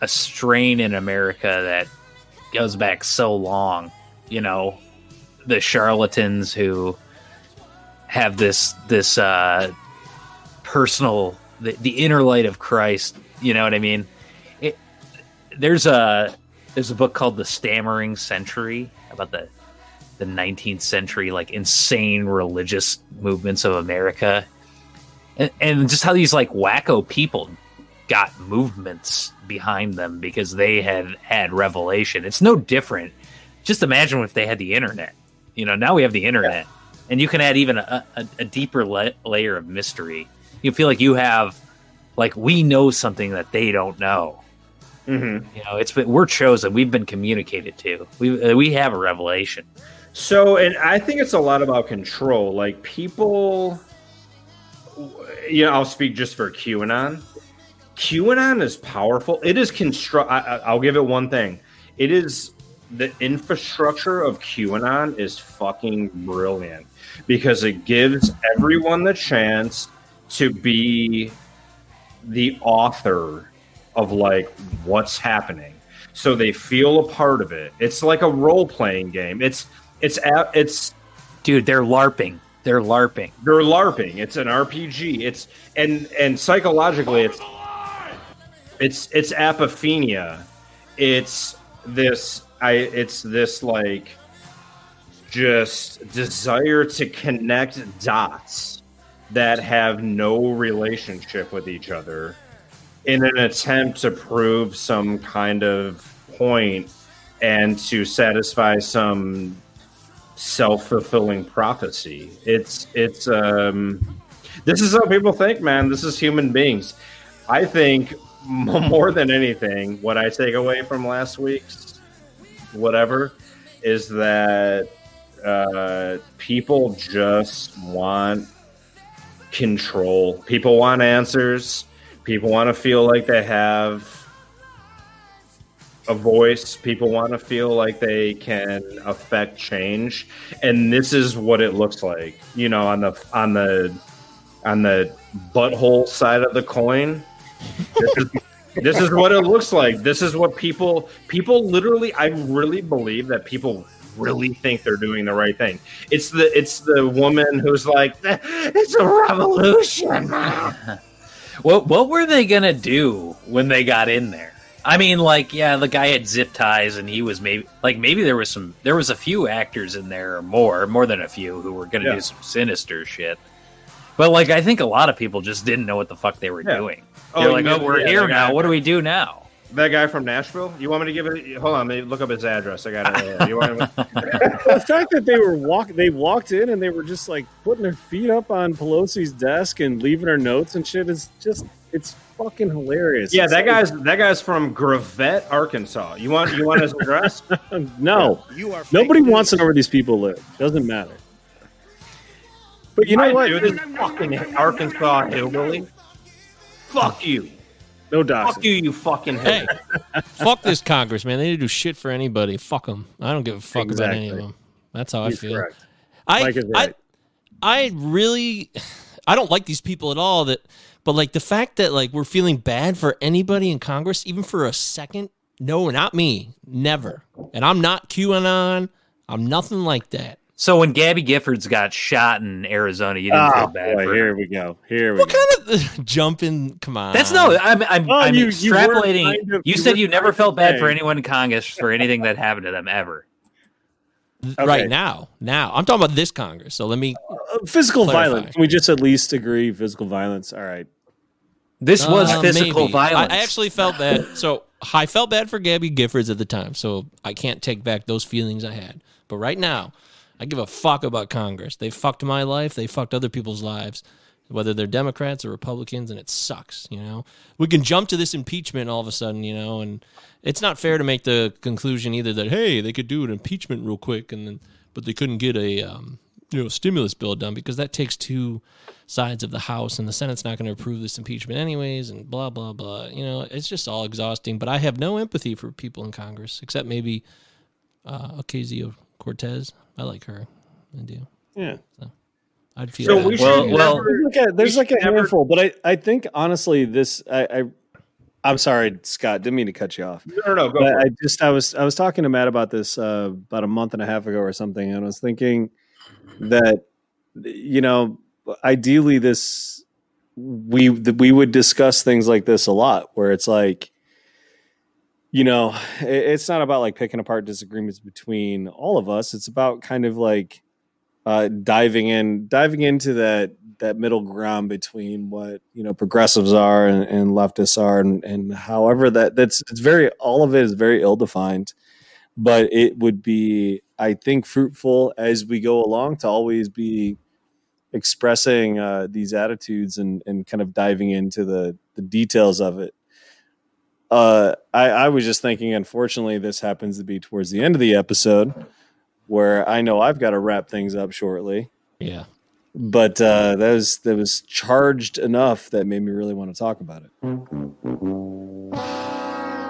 a strain in America that goes back so long. You know, the charlatans who have this this uh, personal the, the inner light of Christ. You know what I mean? It, there's a there's a book called The Stammering Century about the the 19th century like insane religious movements of America and, and just how these like wacko people got movements behind them because they had had revelation. It's no different. Just imagine if they had the internet. You know, now we have the internet, and you can add even a, a, a deeper la- layer of mystery. You feel like you have, like, we know something that they don't know. Mm-hmm. You know, it's been we're chosen. We've been communicated to. We uh, we have a revelation. So, and I think it's a lot about control. Like people, you know, I'll speak just for QAnon. QAnon is powerful. It is construct. I'll give it one thing. It is the infrastructure of QAnon is fucking brilliant because it gives everyone the chance to be the author of like what's happening. So they feel a part of it. It's like a role-playing game. It's it's it's dude they're larping. They're larping. They're larping. It's an rpg it's and and psychologically it's it's it's apophenia. It's this i it's this like just desire to connect dots that have no relationship with each other in an attempt to prove some kind of point and to satisfy some self-fulfilling prophecy. It's it's um this is how people think man. This is human beings. I think [LAUGHS] more than anything what i take away from last week's whatever is that uh people just want control. People want answers. People want to feel like they have a voice. People want to feel like they can affect change. And this is what it looks like you know on the on the on the butthole side of the coin. This is, [LAUGHS] this is what it looks like. This is what people people literally i really believe that people really think they're doing the right thing it's the it's the woman who's like it's a revolution [LAUGHS] What what were they gonna do when they got in there? I mean, like, yeah, the guy had zip ties, and he was maybe like maybe there was some there was a few actors in there or more, more than a few who were gonna Yeah. do some sinister shit. But like, I think a lot of people just didn't know what the fuck they were Yeah. doing. Oh, They're you like, oh, we're yeah, here now. What do we do now? That guy from nashville you want me to give it hold on let me look up his address i got it right you want me the fact that they were walk they walked in and they were just like putting their feet up on Pelosi's desk and leaving her notes and shit is just it's fucking hilarious. Yeah, It's that like- guy's that guy's from Gravette, Arkansas. You want you want his address? no. You are Nobody wants to know where these people live. Doesn't matter. But you know I what? do, this fucking Arkansas hillbilly. Fuck you. No doxing. Fuck you, you fucking Hey, [LAUGHS] fuck this Congress, man. They didn't do shit for anybody. Fuck them. I don't give a fuck about any of them. That's how I feel. correct. I, right. I I really [SIGHS] I don't like these people at all that but like the fact that like we're feeling bad for anybody in Congress even for a second no not me never and I'm not QAnon I'm nothing like that So when Gabby Giffords got shot in Arizona, you didn't Oh, feel bad boy, for her. here we go. Here we what go. kind of [LAUGHS] jumping come on That's no. I'm. I'm, Well, I'm you- you extrapolating. You, kind of- you said you never kind of felt bad for anyone in Congress for anything that happened to them ever. Okay. right now now I'm talking about this Congress so let me Uh, physical Clarify. violence. Can we just at least agree physical violence? All right. This was Uh, physical maybe. violence. I, I actually felt bad. So I felt bad for Gabby Giffords at the time. So I can't take back those feelings I had. But right now, I give a fuck about Congress. They fucked my life. They fucked other people's lives, whether they're Democrats or Republicans, and it sucks. You know, we can jump to this impeachment all of a sudden. You know, and it's not fair to make the conclusion either that hey, they could do an impeachment real quick, and then but they couldn't get a um, you know stimulus bill done because that takes two sides of the House, and the Senate's not going to approve this impeachment anyways, and blah blah blah. You know, it's just all exhausting. But I have no empathy for people in Congress, except maybe uh, Ocasio Cortez. I like her. I do. Yeah. I'd feel. So bad we should her. well- never, There's like a, there's like a never- handful, but I, I think honestly this I, I I'm sorry, Scott, didn't mean to cut you off. no, no, no, go But for I it. just I was I was talking to Matt about this uh, about a month and a half ago or something, and I was thinking that you know ideally this we that we would discuss things like this a lot, where it's like you know it, it's not about like picking apart disagreements between all of us. It's about kind of like uh, diving in diving into that that middle ground between what you know progressives are and, and leftists are and, and however that that's it's very all of it is very ill defined but it would be i think fruitful as we go along to always be expressing uh, these attitudes and and kind of diving into the the details of it uh, I, I was just thinking unfortunately this happens to be towards the end of the episode where i know i've got to wrap things up shortly yeah. but uh, that was that was charged enough that made me really want to talk about it.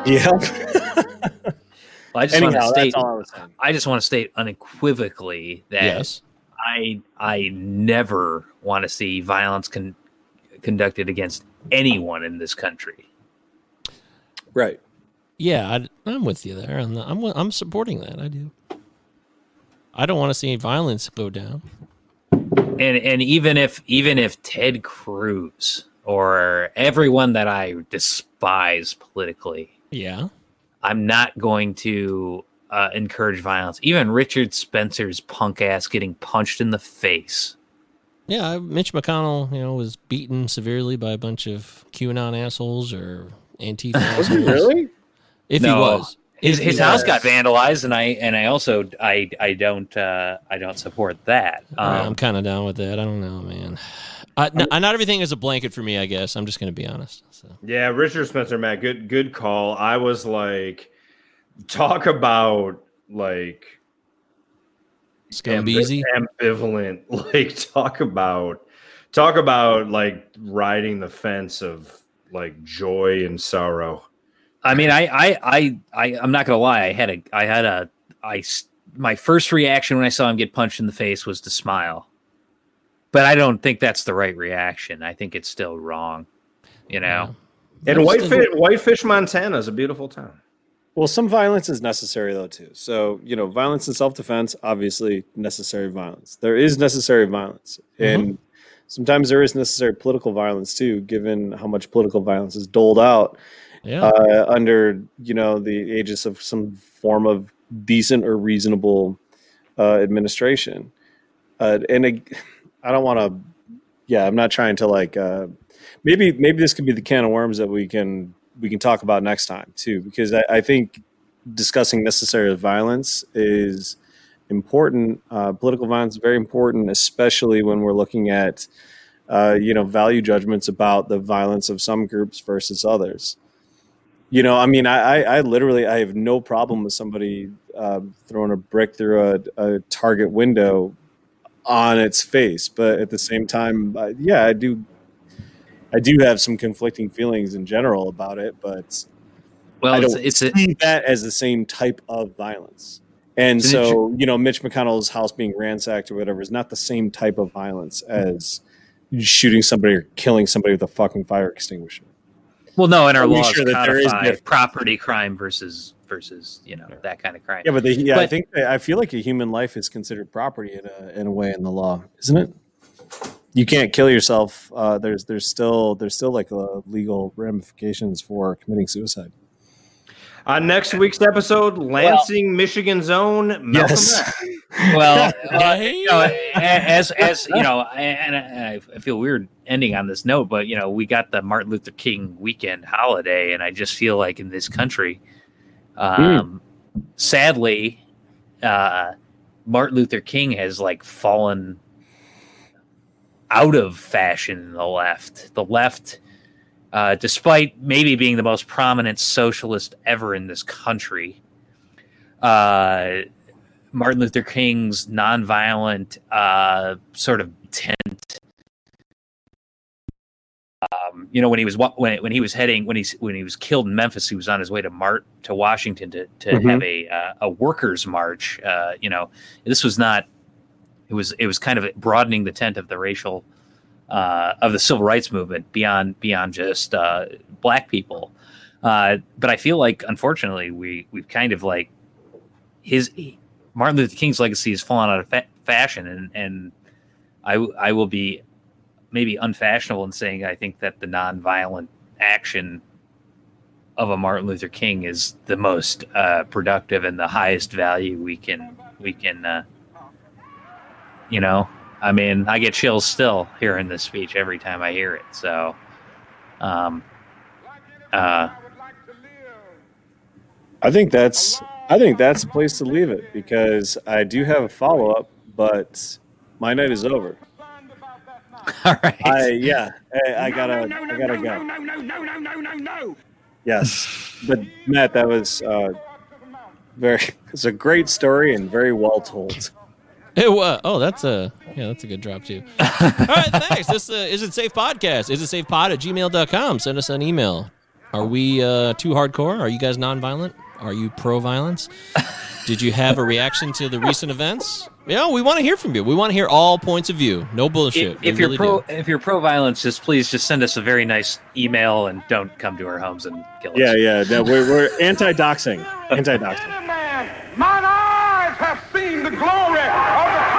Yeah. [LAUGHS] I just Anyhow, want to state. I. I just want to state unequivocally that Yes. I I never want to see violence con- conducted against anyone in this country. Right. Yeah, I, I'm with you there. I'm, I'm I'm supporting that. I do. I don't want to see any violence go down. and and even if even if Ted Cruz or everyone that I despise politically, Yeah. I'm not going to uh, encourage violence. Even Richard Spencer's punk ass getting punched in the face. Yeah, Mitch McConnell, you know, was beaten severely by a bunch of QAnon assholes or Antifa [LAUGHS] Was he really? If he was, His his he house got vandalized, and I and I also I I don't uh, I don't support that. Yeah, Um, I'm kind of down with that. I don't know, man. Uh, n- not everything is a blanket for me. I guess I'm just going to be honest. So Yeah, Richard Spencer, Matt, good good call. I was like, talk about like Scumbeezy. ambivalent. [LAUGHS] Like talk about talk about like riding the fence of like joy and sorrow. I mean, I, I, I, I, I'm not gonna lie. I had a, I had a, I, my first reaction when I saw him get punched in the face was to smile, but I don't think that's the right reaction. I think it's still wrong. You know, And Whitefish, Whitefish, Montana is a beautiful town. Well, some violence is necessary though too. So you know, violence and self-defense, obviously necessary violence. There is necessary violence, and sometimes there is necessary political violence too, given how much political violence is doled out Yeah. uh, under you know the aegis of some form of decent or reasonable uh, administration. Uh, and it, I don't want to. Yeah, I'm not trying to like. Uh, maybe maybe this could be the can of worms that we can we can talk about next time too, because I, I think discussing necessary violence is important. Uh, political violence is very important, especially when we're looking at uh, you know value judgments about the violence of some groups versus others. You know, I mean, I, I, I literally I have no problem with somebody uh, throwing a brick through a, a Target window on its face, but at the same time, uh, yeah, I do. I do have some conflicting feelings in general about it, but well, I it's, don't it's a, see that as the same type of violence. And an so, you know, Mitch McConnell's house being ransacked or whatever is not the same type of violence as shooting somebody or killing somebody with a fucking fire extinguisher. Well, no, in our laws sure that there is property crime versus versus you know that kind of crime. Yeah, but the, yeah, I think I feel like a human life is considered property in a in a way in the law, isn't it? You can't kill yourself. Uh, there's there's still there's still like uh, legal ramifications for committing suicide. On next week's episode, Lansing, Michigan's own Malcolm Yes. [LAUGHS] Well, uh, you know, as as you know, and I, I feel weird ending on this note, but you know, we got the Martin Luther King weekend holiday, and I just feel like in this country, um, sadly, uh, Martin Luther King has like fallen out of fashion in the left. The left, uh, despite maybe being the most prominent socialist ever in this country, uh, Martin Luther King's nonviolent uh, sort of tent. Um, you know, when he was when when he was heading when he when he was killed in Memphis, he was on his way to Mart to Washington to to Mhm. have a uh, a workers' march. Uh, you know, this was not. It was it was kind of broadening the tent of the racial uh, of the civil rights movement beyond beyond just uh, black people. Uh, but I feel like, unfortunately, we we've kind of like his Martin Luther King's legacy has fallen out of fa- fashion, and and I I will be maybe unfashionable in saying I think that the nonviolent action of a Martin Luther King is the most uh, productive and the highest value we can we can uh, you know I mean I get chills still hearing this speech every time I hear it so um uh I think that's I think that's the place to leave it because I do have a follow up, but my night is over. [LAUGHS] All right. I yeah, I, I gotta I gotta go. No, no, no, no, no, no, no. Yes, but Matt, that was uh, very. [LAUGHS] It's a great story and very well told. It was. Oh, that's a yeah, that's a good drop too. [LAUGHS] All right, thanks. This uh, is it safe podcast. Is it safe pod at gmail.com. Send us an email. Are we uh, too hardcore? Are you guys nonviolent? Are you pro violence? [LAUGHS] Did you have a reaction to the recent events? Yeah, we want to hear from you. We want to hear all points of view. No bullshit. if, if you're really pro do. if you're pro violence just please just send us a very nice email and don't come to our homes and kill us Yeah, yeah. No, we're we're anti doxing. [LAUGHS] Anti doxing have seen the glory of the